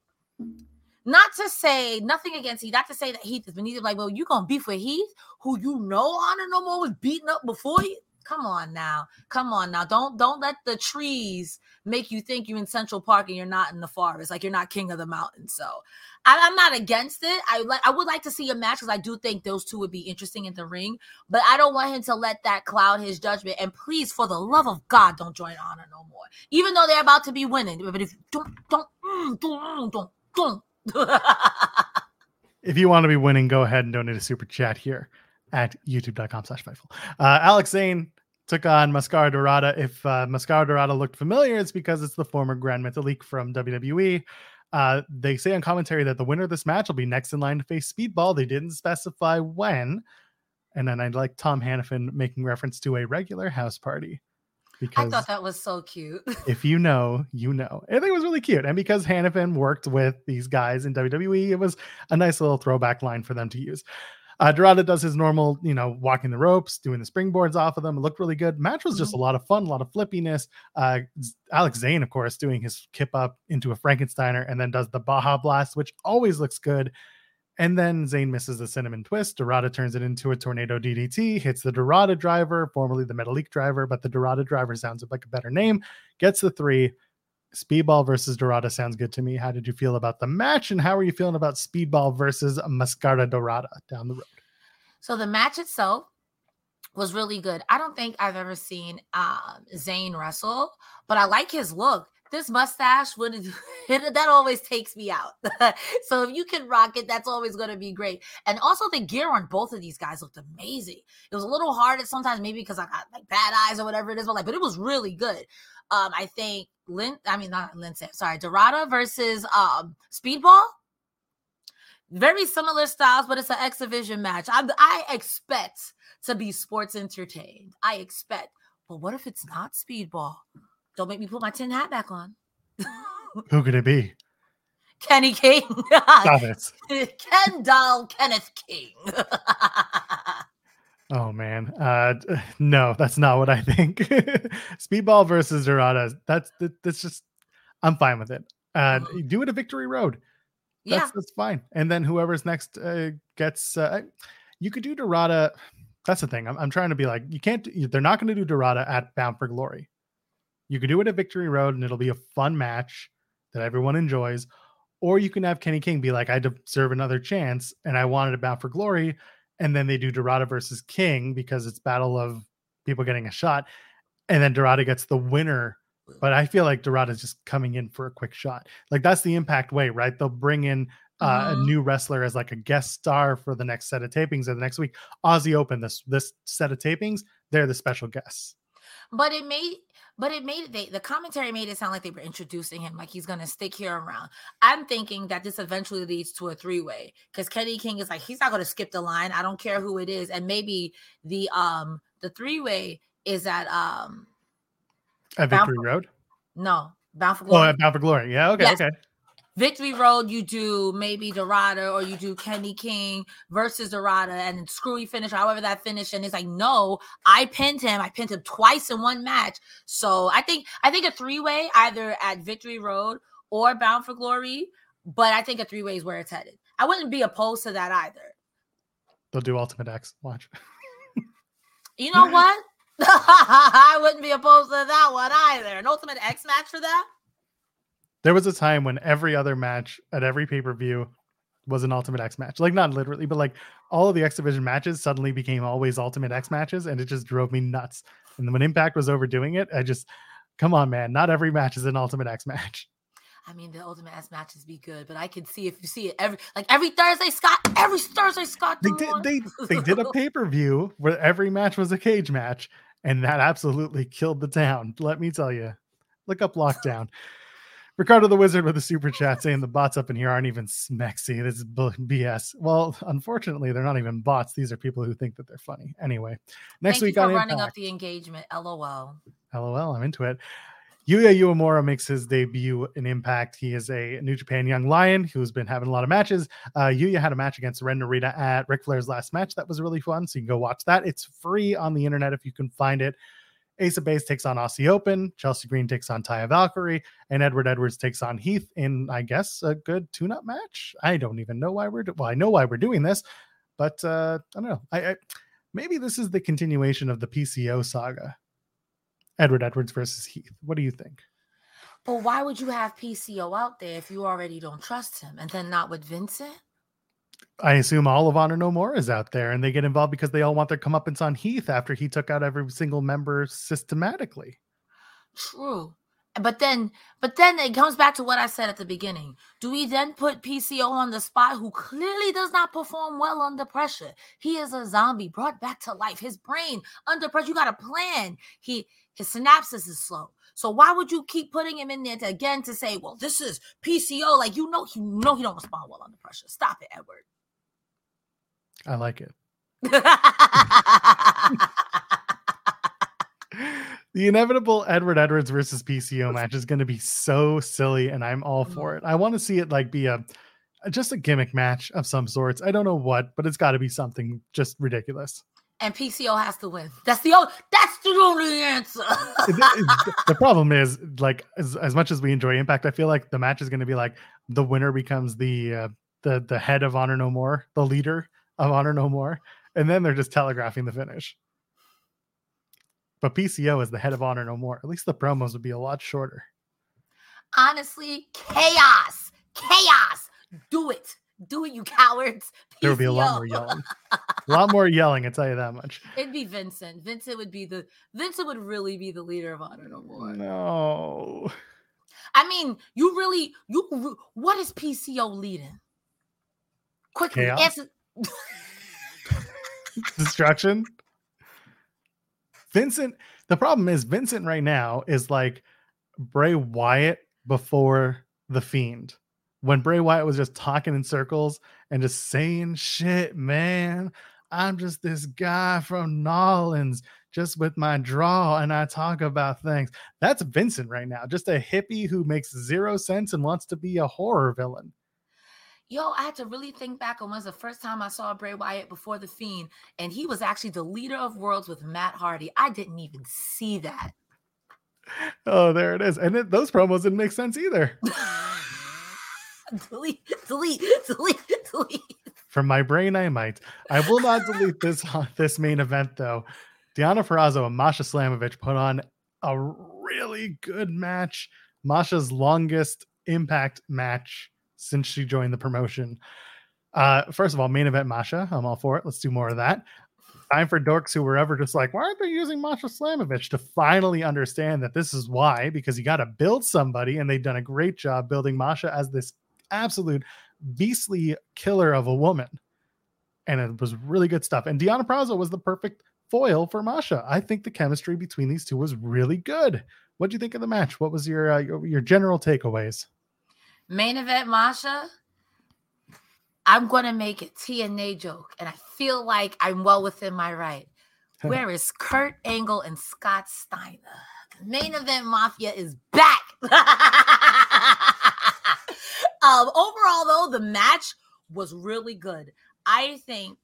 not to say nothing against Heath, not to say that Heath is beneath like, well, you gonna beef with Heath, who you know Honor No More was beaten up before you. Come on now. Come on now. Don't don't let the trees make you think you're in Central Park and you're not in the forest, like you're not king of the mountain. So I, I'm not against it. I like I would like to see a match because I do think those two would be interesting in the ring, but I don't want him to let that cloud his judgment. And please, for the love of God, don't join Honor no more. Even though they're about to be winning. But if don't don't mm, don't don't don't If you want to be winning, go ahead and donate a super chat here at youtube.com slash Fightful. Uh, Alex Zayne took on Mascara Dorada. If uh, Mascara Dorada looked familiar, it's because it's the former Gran Metalik from WWE. Uh, they say on commentary that the winner of this match will be next in line to face Speedball. They didn't specify when. And then I'd like Tom Hannifan making reference to a regular house party. Because I thought that was so cute. if you know, you know. I think it was really cute. And because Hannifan worked with these guys in WWE, it was a nice little throwback line for them to use. Uh, Dorada does his normal, you know, walking the ropes, doing the springboards off of them. It looked really good. Match was just a lot of fun, a lot of flippiness. Uh, Alex Zayne, of course, doing his kip up into a Frankensteiner and then does the Baja Blast, which always looks good. And then Zayne misses the cinnamon twist. Dorada turns it into a tornado DDT, hits the Dorada driver, formerly the Metalik driver, but the Dorada driver sounds like a better name. Gets the three. Speedball versus Dorada sounds good to me. How did you feel about the match? And how are you feeling about Speedball versus Mascara Dorada down the road? So the match itself was really good. I don't think I've ever seen um, Zayne wrestle, but I like his look. This mustache would that always takes me out. so if you can rock it, that's always going to be great. And also the gear on both of these guys looked amazing. It was a little hard at sometimes, maybe because I got like bad eyes or whatever it is, but like, but it was really good. Um, I think Lin, I mean not Lindsay, sorry, Dorada versus um Speedball very similar styles, but it's an exhibition match. I, I expect to be sports entertained. I expect. But what if it's not speedball? Don't make me put my tin hat back on. Who could it be? Kenny King. Stop it. Ken Doll Kenneth King. Oh man. Uh no, that's not what I think. Speedball versus Dorada. That's that's just I'm fine with it. Uh do it a victory road. That's yeah. that's fine. And then whoever's next uh, gets. Uh, you could do Dorada. That's the thing. I'm, I'm trying to be like you can't. They're not going to do Dorada at Bound for Glory. You could do it at Victory Road, and it'll be a fun match that everyone enjoys. Or you can have Kenny King be like, I deserve another chance, and I wanted a Bound for Glory, and then they do Dorada versus King because it's battle of people getting a shot, and then Dorada gets the winner but I feel like Dorada's just coming in for a quick shot. Like that's the impact way, right? They'll bring in uh, a Mhm. new wrestler as like a guest star for the next set of tapings or the next week. Aussie Open, this this set of tapings, they're the special guests. But it made but it made they the commentary made it sound like they were introducing him like he's gonna stick here around. I'm thinking that this eventually leads to a three-way because Kenny King is like he's not gonna skip the line. I don't care who it is. And maybe the um the three-way is at um At Bound Victory Road. no Bound for Oh, Glory. at Bound for Glory. Yeah, okay, Yes. okay. Victory Road, you do maybe Dorada or you do Kenny King versus Dorada and screwy finish, however that finish. And it's like, no, I pinned him. I pinned him twice in one match. So I think I think a three way either at Victory Road or Bound for Glory, but I think a three way is where it's headed. I wouldn't be opposed to that either. They'll do Ultimate X. Watch. You know what? I wouldn't be opposed to that one either. An Ultimate X match for that? There was a time when every other match at every pay per view was an Ultimate X match. Like not literally, but like all of the X Division matches suddenly became always Ultimate X matches, and it just drove me nuts. And then when Impact was overdoing it, I just come on, man, not every match is an Ultimate X match. I mean, the ultimate X matches be good, but I can see if you see it every like every Thursday, Scott. Every Thursday, Scott. They did. They they did a pay per view where every match was a cage match, and that absolutely killed the town. Let me tell you. Look up Lockdown. Ricardo the Wizard with a super chat saying the bots up in here aren't even smexy. This is BS. Well, unfortunately, they're not even bots. These are people who think that they're funny. Anyway, next Thank week you for on running Impact. up the engagement. LOL. LOL, I'm into it. Yuya Uemura makes his debut in Impact. He is a New Japan Young Lion who's been having a lot of matches. Uh, Yuya had a match against Ren Narita at Ric Flair's last match. That was really fun. So you can go watch that. It's free on the internet if you can find it. Of Base takes on Aussie Open. Chelsea Green takes on Taya Valkyrie. And Edward Edwards takes on Heath in, I guess, a good tune up match. I don't even know why we're, do- well, I know why we're doing this, but uh, I don't know. I, I Maybe this is the continuation of the PCO saga. Edward Edwards versus Heath. What do you think? But why would you have PCO out there if you already don't trust him, and then not with Vincent? I assume all of Honor No More is out there, and they get involved because they all want their comeuppance on Heath after he took out every single member systematically. True. But then, but then it comes back to what I said at the beginning. Do we then put PCO on the spot who clearly does not perform well under pressure? He is a zombie brought back to life. His brain under pressure. You got a plan. He his synapses is slow. So why would you keep putting him in there to, again to say, well, this is PCO? Like you know, you know he don't respond well under pressure. Stop it, Edward. I like it. The inevitable Edward Edwards versus PCO match is going to be so silly, and I'm all for it. I want to see it like be a just a gimmick match of some sorts. I don't know what, but it's got to be something just ridiculous. and PCO has to win. That's the only. That's the only answer. The problem is like as, as much as we enjoy impact i feel like the match is going to be like the winner becomes the uh, the the head of honor no more the leader of honor no more and then they're just telegraphing the finish but pco is the head of honor no more at least the promos would be a lot shorter Honestly, chaos, chaos. Do it, do it, you cowards. there would be a lot more yelling a lot more yelling i tell you that much It'd be Vincent. Vincent would be the Vincent would really be the leader of Honor No More. no I mean, you really you what is PCO leading? Quickly Chaos? answer. destruction. Vincent, the problem is Vincent right now is like Bray Wyatt before the Fiend. When Bray Wyatt was just talking in circles and just saying shit, man. I'm just this guy from Nolans, just with my draw, and I talk about things. That's Vincent right now, just a hippie who makes zero sense and wants to be a horror villain. Yo, I had to really think back on when's the first time I saw Bray Wyatt before the Fiend, and he was actually the leader of worlds with Matt Hardy. I didn't even see that. Oh, there it is. And it, those promos didn't make sense either. delete, delete, delete, delete. From my brain, I might. I will not delete this uh, this main event though. Deonna Purrazzo and Masha Slamovich put on a really good match. Masha's longest impact match since she joined the promotion. Uh, first of all, main event Masha. I'm all for it. Let's do more of that. Time for dorks who were ever just like, why aren't they using Masha Slamovich to finally understand that this is why? Because you got to build somebody, and they've done a great job building Masha as this absolute beastly killer of a woman. And it was really good stuff. And Deonna Purrazzo was the perfect foil for Masha. I think the chemistry between these two was really good. What do you think of the match? What was your uh, your, your general takeaways? Main event, Masha. I'm gonna make a TNA joke, and I feel like I'm well within my right. Where is Kurt Angle and Scott Steiner? The main event mafia is back. um, overall, though, the match was really good. I think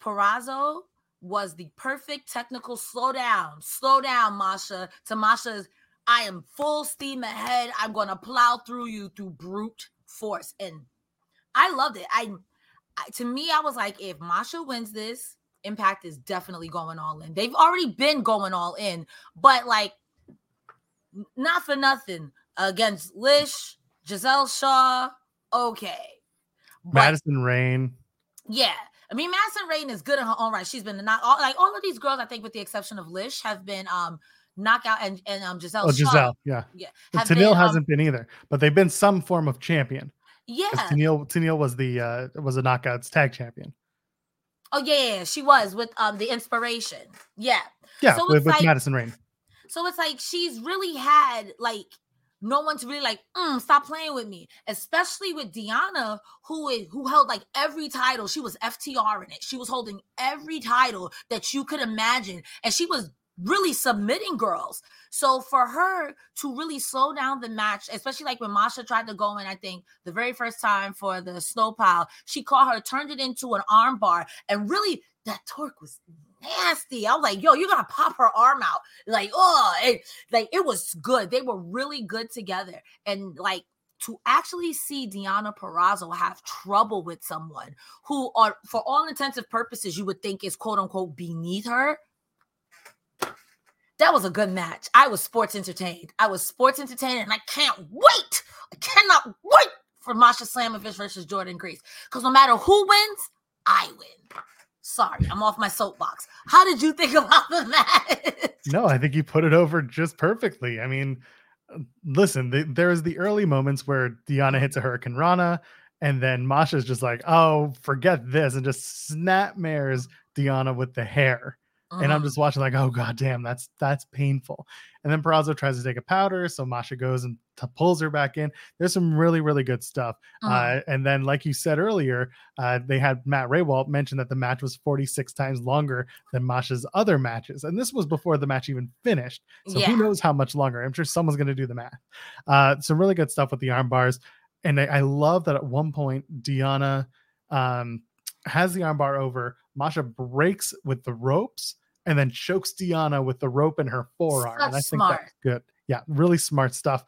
Purrazzo was the perfect technical slow down, slow down, Masha. To Masha's, I am full steam ahead. I'm gonna plow through you through brute force, and I loved it. I, I to me, I was like, if Masha wins this, Impact is definitely going all in. They've already been going all in, but like, not for nothing against Lish, Gisele Shaw. Okay, But- Madison Rayne. yeah. I mean, Madison Rayne is good in her own right. She's been not all like all of these girls, I think, with the exception of Lish, have been um Knockout and and um Gisele. Oh, Shaw, Gisele, yeah. yeah, Tenille been, um, hasn't been either, but they've been some form of champion. yeah. Tenille, Tenille was the uh was a knockouts tag champion. Oh yeah, yeah, yeah, she was with um the inspiration. Yeah. Yeah, So with, with like- Madison Rayne. So it's like she's really had like no one's really like, mm, stop playing with me, especially with Deonna, who is who held like every title. She was FTR in it. She was holding every title that you could imagine, and she was really submitting girls. So for her to really slow down the match, especially like when Masha tried to go in, I think the very first time for the snow pile, she caught her, turned it into an arm bar, and really that torque was nasty. I was like, yo, you're gonna pop her arm out. Like, oh, it, like it was good. They were really good together. And like to actually see Deonna Purrazzo have trouble with someone who are for all intents and purposes you would think is quote unquote beneath her. That was a good match. I was sports entertained. I was sports entertained, and I can't wait. I cannot wait for Masha Slamovich versus Jordynne Grace. Because no matter who wins, I win. Sorry, I'm off my soapbox. How did you think about the match? No, I think you put it over just perfectly. I mean, listen, the, there's the early moments where Deonna hits a Hurricane Rana, and then Masha's just like, "Oh, forget this," and just snap mares Deonna with the hair. And I'm Mhm. just watching, like, "Oh god damn, that's that's painful." And then Purrazzo tries to take a powder, so Masha goes and t- pulls her back in. There's some really really good stuff. Mhm. Uh, and then, like you said earlier, uh, they had Matt Rehwoldt mention that the match was 46 times longer than Masha's other matches, and this was before the match even finished. So Yeah. who knows how much longer? I'm sure someone's going to do the math. Uh, some really good stuff with the arm bars, and I, I love that at one point Deonna um, has the armbar over. Masha breaks with the ropes and then chokes Deonna with the rope in her forearm. and I think smart. that's good. Yeah, really smart stuff.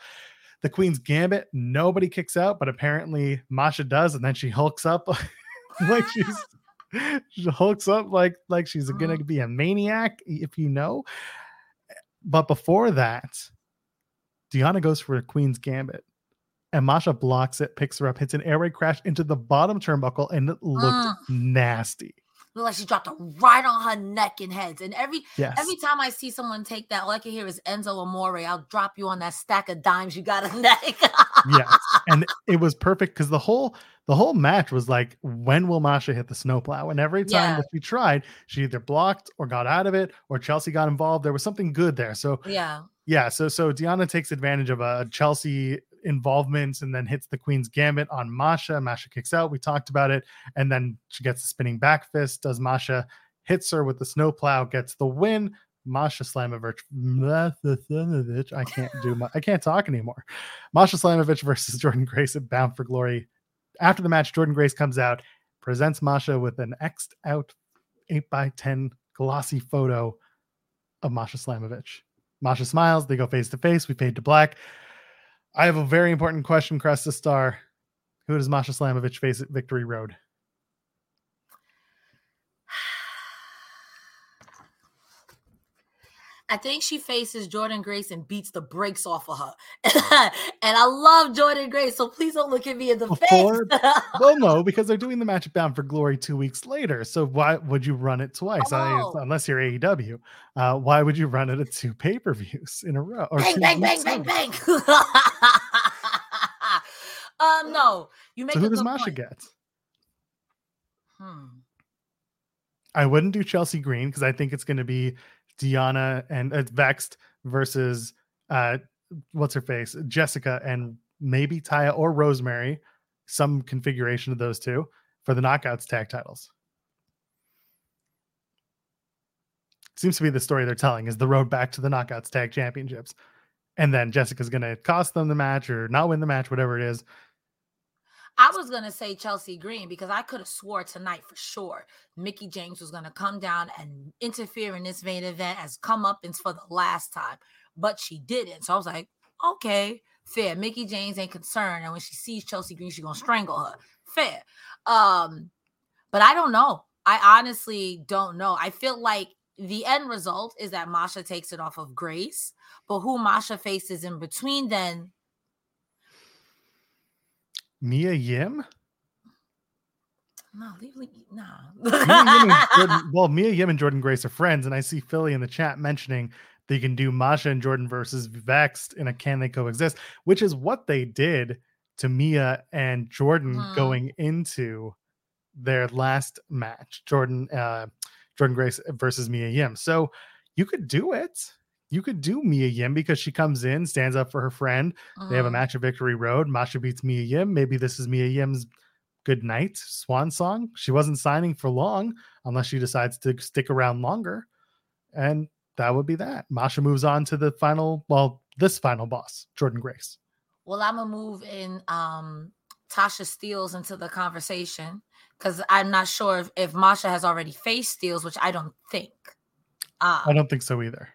The Queen's Gambit, nobody kicks out, but apparently Masha does, and then she hulks up like she's she hulks up like like she's gonna be a maniac, if you know. But before that, Deonna goes for a Queen's Gambit. And Masha blocks it, picks her up, hits an Air Raid Crash into the bottom turnbuckle, and it looked Mm. nasty. Looked like she dropped it right on her neck and heads. And every Yes. every time I see someone take that, all I can hear is Enzo Amore. I'll drop you on that stack of dimes you got a neck. yes. And it was perfect because the whole the whole match was like, when will Masha hit the snowplow? And every time Yeah. that she tried, she either blocked or got out of it, or Chelsea got involved. There was something good there. So yeah. yeah, so so Deonna takes advantage of a Chelsea involvement and then hits the Queen's Gambit on Masha. Masha kicks out. We talked about it, and then she gets the spinning back fist. Does Masha hits her with the snowplow, gets the win. Masha Slamovich. I can't do my, I can't talk anymore. Masha Slamovich versus Jordynne Grace at Bound for Glory. After the match, Jordynne Grace comes out, presents Masha with an X'd out 8 by 10 glossy photo of Masha Slamovich. Masha smiles. They go face to face. We fade to black. I have a very important question, Cresta Starr. Who does Masha Slamovich face at Victory Road? I think she faces Jordynne Grace and beats the brakes off of her. and I love Jordynne Grace, so please don't look at me in the Before- face. well, no, because they're doing the match Bound for Glory two weeks later. So why would you run it twice? I- Oh. unless you're AEW, uh, why would you run it at two pay per views in a row? Bang, bang, bang, weeks bang, bang. um, no, you make So who does Masha point. get? Hmm. I wouldn't do Chelsea Green because I think it's going to be Deonna and uh, Vexed versus uh, what's her face, Jessica, and maybe Taya or Rosemary, some configuration of those two for the Knockouts tag titles. Seems to be the story they're telling is the road back to the Knockouts tag championships. And then Jessica's going to cost them the match or not win the match, whatever it is. I was gonna say Chelsea Green because I could have swore tonight for sure Mickie James was gonna come down and interfere in this main event as come up for the last time, but she didn't. So I was like, okay, fair. Mickie James ain't concerned, and when she sees Chelsea Green, she's gonna strangle her. Fair. Um, but I don't know. I honestly don't know. I feel like the end result is that Masha takes it off of Grace, but who Masha faces in between then Mia Yim? no, leave, leave Mia Yim and no. Jordynne, well, Mia Yim and Jordynne Grace are friends, and I see Philly in the chat mentioning They can do Masha and Jordynne versus Vexed in a Can They Coexist, which is what they did to Mia and Jordynne Mhm. going into their last match. Jordynne, uh, Jordynne Grace versus Mia Yim. So you could do it. You could do Mia Yim because she comes in, stands up for her friend. They have a Mhm. match at Victory Road. Masha beats Mia Yim. Maybe this is Mia Yim's good night swan song. She wasn't signing for long unless she decides to stick around longer. And that would be that. Masha moves on to the final, well, this final boss, Jordynne Grace. Well, I'm gonna move in um Tasha Steelz into the conversation because I'm not sure if, if Masha has already faced Steelz, which I don't think. Uh, I don't think so either.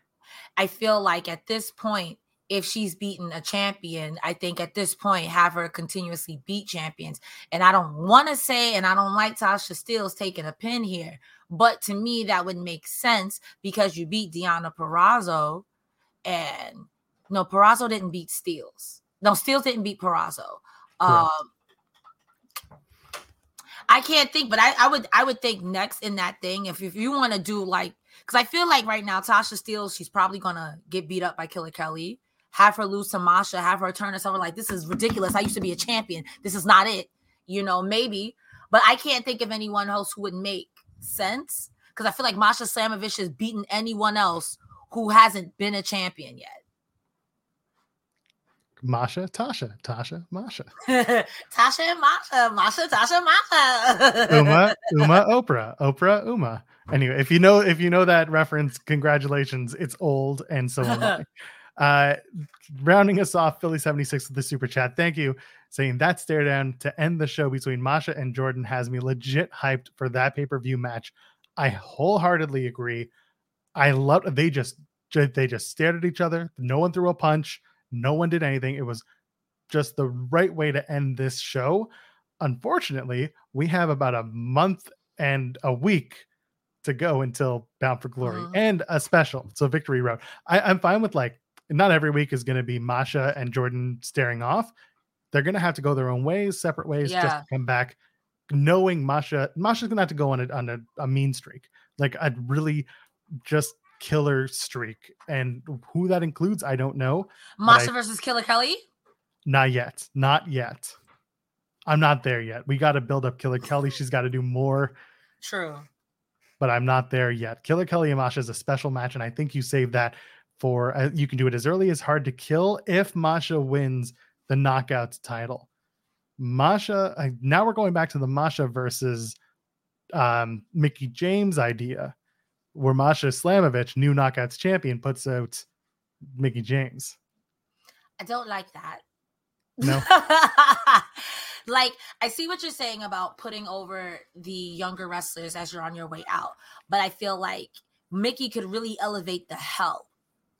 I feel like at this point, if she's beaten a champion, I think at this point have her continuously beat champions. And I don't want to say, and I don't like Tasha Steelz taking a pin here, but to me that would make sense because you beat Deonna Purrazzo, and no, Purrazzo didn't beat Steelz. No, Steelz didn't beat Purrazzo. Um, I can't think, but I, I would I would think next in that thing if if you want to do like because I feel like right now Tasha Steele, she's probably gonna get beat up by Killer Kelly, have her lose to Masha, have her turn herself like this is ridiculous. I used to be a champion. This is not it. You know, maybe, but I can't think of anyone else who would make sense because I feel like Masha Slamovich has beaten anyone else who hasn't been a champion yet. Masha, Tasha, Tasha, Masha. Tasha and Masha, Masha, Tasha, Masha. Uma, Uma, Oprah, Oprah, Uma. Anyway, if you know if you know that reference, congratulations. It's old and so am I. Uh, rounding us off, Philly 76 with the super chat. Thank you. Saying that stare down to end the show between Masha and Jordan has me legit hyped for that pay-per-view match. I wholeheartedly agree. I love they just they just stared at each other. No one threw a punch. No one did anything. It was just the right way to end this show. Unfortunately, we have about a month and a week to go until Bound for Glory Mhm. and a special. So Victory Road. I, I'm fine with like not every week is going to be Masha and Jordan staring off. They're going to have to go their own ways, separate ways, just to come back. Knowing Masha, Masha's going to have to go on a on a, a mean streak, like a really just killer streak, and who that includes, I don't know. Masha I- versus Killer Kelly. Not yet. Not yet. I'm not there yet. We got to build up Killer Kelly. She's got to do more, True. But I'm not there yet. Killer Kelly and Masha is a special match, and I think you save that for uh, you can do it as early as hard to kill if Masha wins the knockouts title. Masha, uh, now we're going back to the Masha versus um, Mickie James idea, where Masha Slamovich, new knockouts champion, puts out Mickie James. I don't like that. No? like I see what you're saying about putting over the younger wrestlers as you're on your way out, but I feel like Mickie could really elevate the hell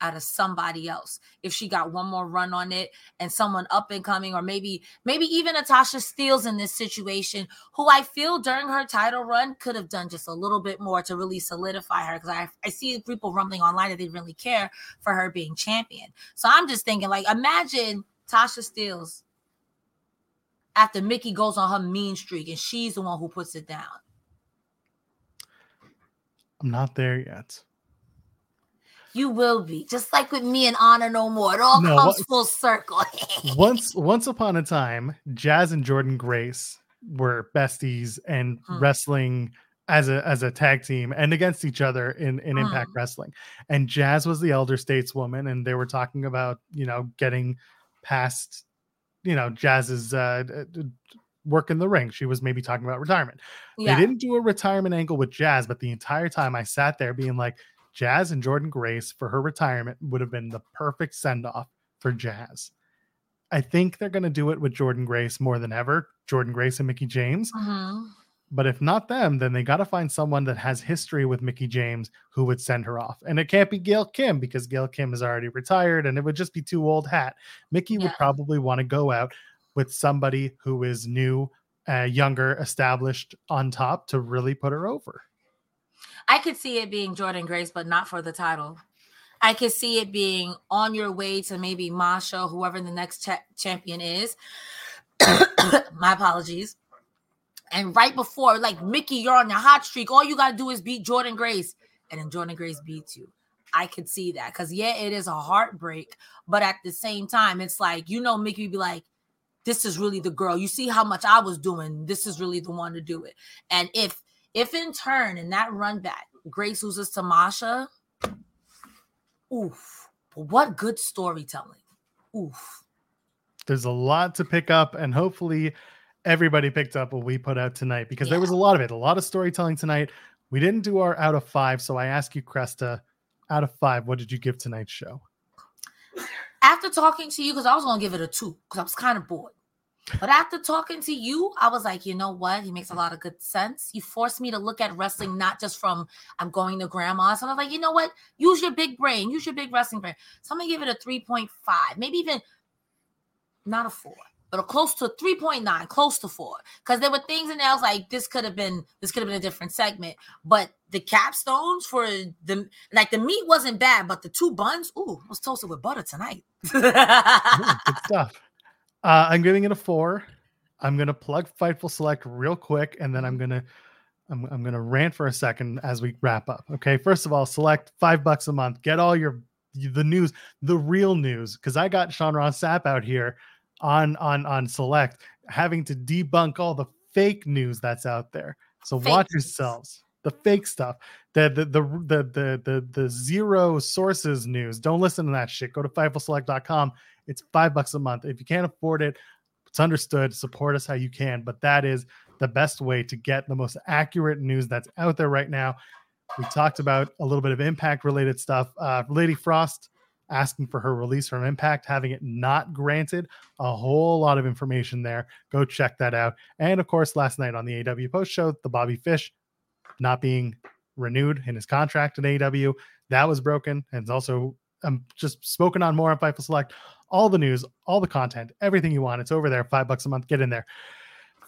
out of somebody else if she got one more run on it and someone up and coming or maybe maybe even Natasha Steelz in this situation who I feel during her title run could have done just a little bit more to really solidify her because I, I see people rumbling online that they really care for her being champion. So I'm just thinking like imagine Tasha Steelz after Mickie goes on her mean streak and she's the one who puts it down. I'm not there yet. You will be just like with me and Honor No More. It all No, comes what- full circle. once once upon a time jazz and jordynne grace were besties and Hmm. wrestling as a as a tag team and against each other in in impact Hmm. wrestling and jazz was the elder stateswoman and they were talking about you know getting past you know jazz's uh work in the ring she was maybe talking about retirement yeah. they didn't do a retirement angle with Jazz, but the entire time I sat there being like, Jazz and Jordynne Grace for her retirement would have been the perfect send off for Jazz. I think they're going to do it with Jordynne Grace more than ever, Jordynne Grace and Mickie James. Mhm. But if not them, then they got to find someone that has history with Mickie James who would send her off. And it can't be Gail Kim because Gail Kim is already retired and it would just be too old hat. Mickie would probably want to go out with somebody who is new, uh, younger, established on top to really put her over. I could see it being Jordynne Grace, but not for the title. I could see it being on your way to maybe Masha, whoever the next cha- champion is. My apologies. And right before, like Mickie, you're on your hot streak. All you gotta do is beat Jordynne Grace, and then Jordynne Grace beats you. I could see that because yeah, it is a heartbreak, but at the same time, it's like you know, Mickie be like, "This is really the girl." You see how much I was doing. This is really the one to do it. And if if in turn in that run back, Grace loses to Masha, oof! What good storytelling. Oof. There's a lot to pick up, and hopefully everybody picked up what we put out tonight because yeah. there was a lot of it, a lot of storytelling tonight. We didn't do our out of five, so I ask you, Cresta, out of five, what did you give tonight's show? After talking to you, because I was gonna give it a two, because I was kind of bored. But after talking to you, I was like, you know what? He makes a lot of good sense. You forced me to look at wrestling not just from I'm going to grandma's. So I was like, you know what? Use your big brain. Use your big wrestling brain. So I'm gonna give it a 3.5, maybe even not a four, but a close to 3.9, close to four. Because there were things in there I was like, this could have been this could have been a different segment. But the capstones for the like the meat wasn't bad, but the two buns, ooh, was toasted with butter tonight. ooh, good stuff. Uh, I'm giving it a four. I'm gonna plug Fightful Select real quick, and then I'm gonna I'm, I'm gonna rant for a second as we wrap up. Okay, first of all, select five bucks a month. Get all your the news, the real news, because I got Sean Ross Sapp out here on on on Select having to debunk all the fake news that's out there. So fake watch yourselves. The fake stuff, the the, the the the the the zero sources news. Don't listen to that shit. Go to fightfulselect.com it's five bucks a month. If you can't afford it, it's understood. Support us how you can, but that is the best way to get the most accurate news that's out there right now. We talked about a little bit of impact related stuff. Uh, Lady Frost asking for her release from Impact, having it not granted. A whole lot of information there. Go check that out. And of course, last night on the AEW Post Show, the Bobby Fish not being renewed in his contract at AEW, that was broken. And it's also um, just spoken on more on Fightful Select all the news, all the content, everything you want. It's over there, five bucks a month. Get in there.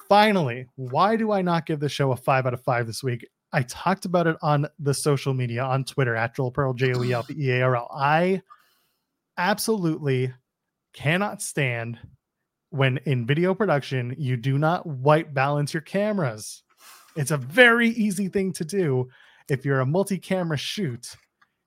Finally, why do I not give the show a five out of five this week? I talked about it on the social media on Twitter at Joel Pearl, J O E L P E A R L. I absolutely cannot stand when in video production you do not white balance your cameras. It's a very easy thing to do if you're a multi camera shoot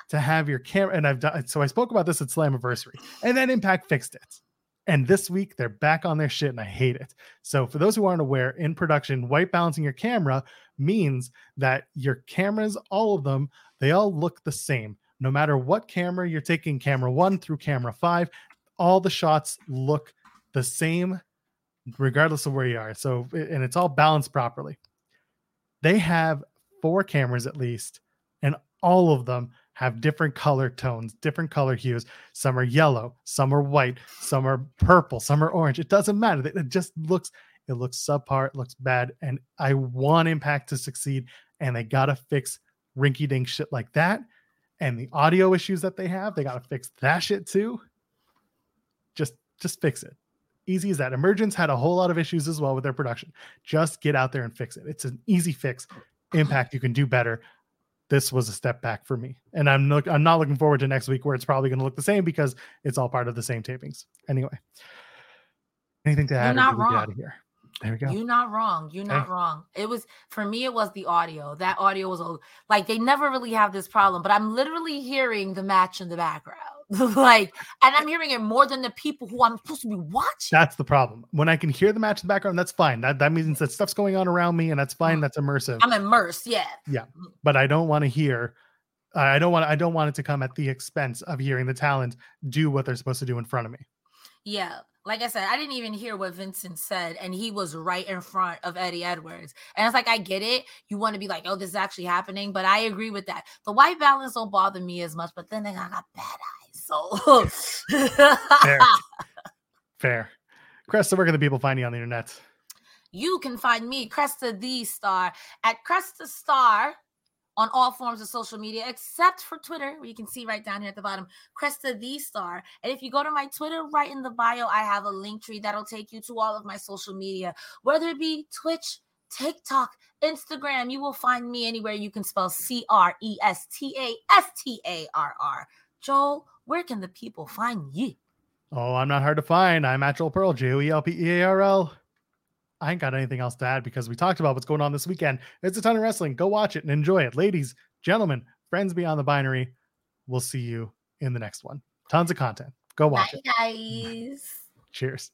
to have your camera. And I've done so I spoke about this at Slammiversary, and then Impact fixed it. And this week they're back on their shit, and I hate it. So for those who aren't aware, in production, white balancing your camera means that your cameras, all of them, they all look the same. No matter what camera you're taking, camera one through camera five, all the shots look the same regardless of where you are. So, and it's all balanced properly. They have four cameras at least, and all of them have different color tones, different color hues. Some are yellow, some are white, some are purple, some are orange. It doesn't matter. It just looks it looks subpar, it looks bad, and I want Impact to succeed, and they gotta fix rinky dink shit like that, and the audio issues that they have, they gotta fix that shit too. Just just fix it. Easy as that. Emergence had a whole lot of issues as well with their production. Just get out there and fix it. It's an easy fix. Impact, you can do better this was a step back for me. And I'm look, I'm not looking forward to next week where it's probably going to look the same because it's all part of the same tapings. Anyway, anything to add? You're not wrong. out of here. There we go. You're not wrong. You're not wrong. It was for me. It was the audio. That audio was old. like they never really have this problem, but I'm literally hearing the match in the background. like, and I'm hearing it more than the people who I'm supposed to be watching. That's the problem. When I can hear the match in the background, that's fine. That that means that stuff's going on around me, and that's fine. Mm. That's immersive. I'm immersed. Yeah. Yeah, but I don't want to hear. I don't want. I don't want it to come at the expense of hearing the talent do what they're supposed to do in front of me. Yeah, like I said, I didn't even hear what Vincent said, and he was right in front of Eddie Edwards. And it's like, I get it. You want to be like, oh, this is actually happening, but I agree with that. The white balance don't bother me as much, but then I got bad eyes. So fair. fair. Cresta, where can the people find you on the internet? You can find me, Cresta Thee Starr, at Cresta Starr on all forms of social media except for Twitter, where you can see right down here at the bottom, Cresta Thee Starr. And if you go to my Twitter, right in the bio, I have a link tree that'll take you to all of my social media, whether it be Twitch, TikTok, Instagram. You will find me anywhere you can spell C R E S T A S T A R R. Joel, where can the people find you? Oh, I'm not hard to find. I'm at Joel Pearl, J O E L P E A R L. I ain't got anything else to add because we talked about what's going on this weekend. It's a ton of wrestling. Go watch it and enjoy it. Ladies, gentlemen, friends beyond the binary, we'll see you in the next one. Tons of content. Go watch Bye, it. guys. Cheers.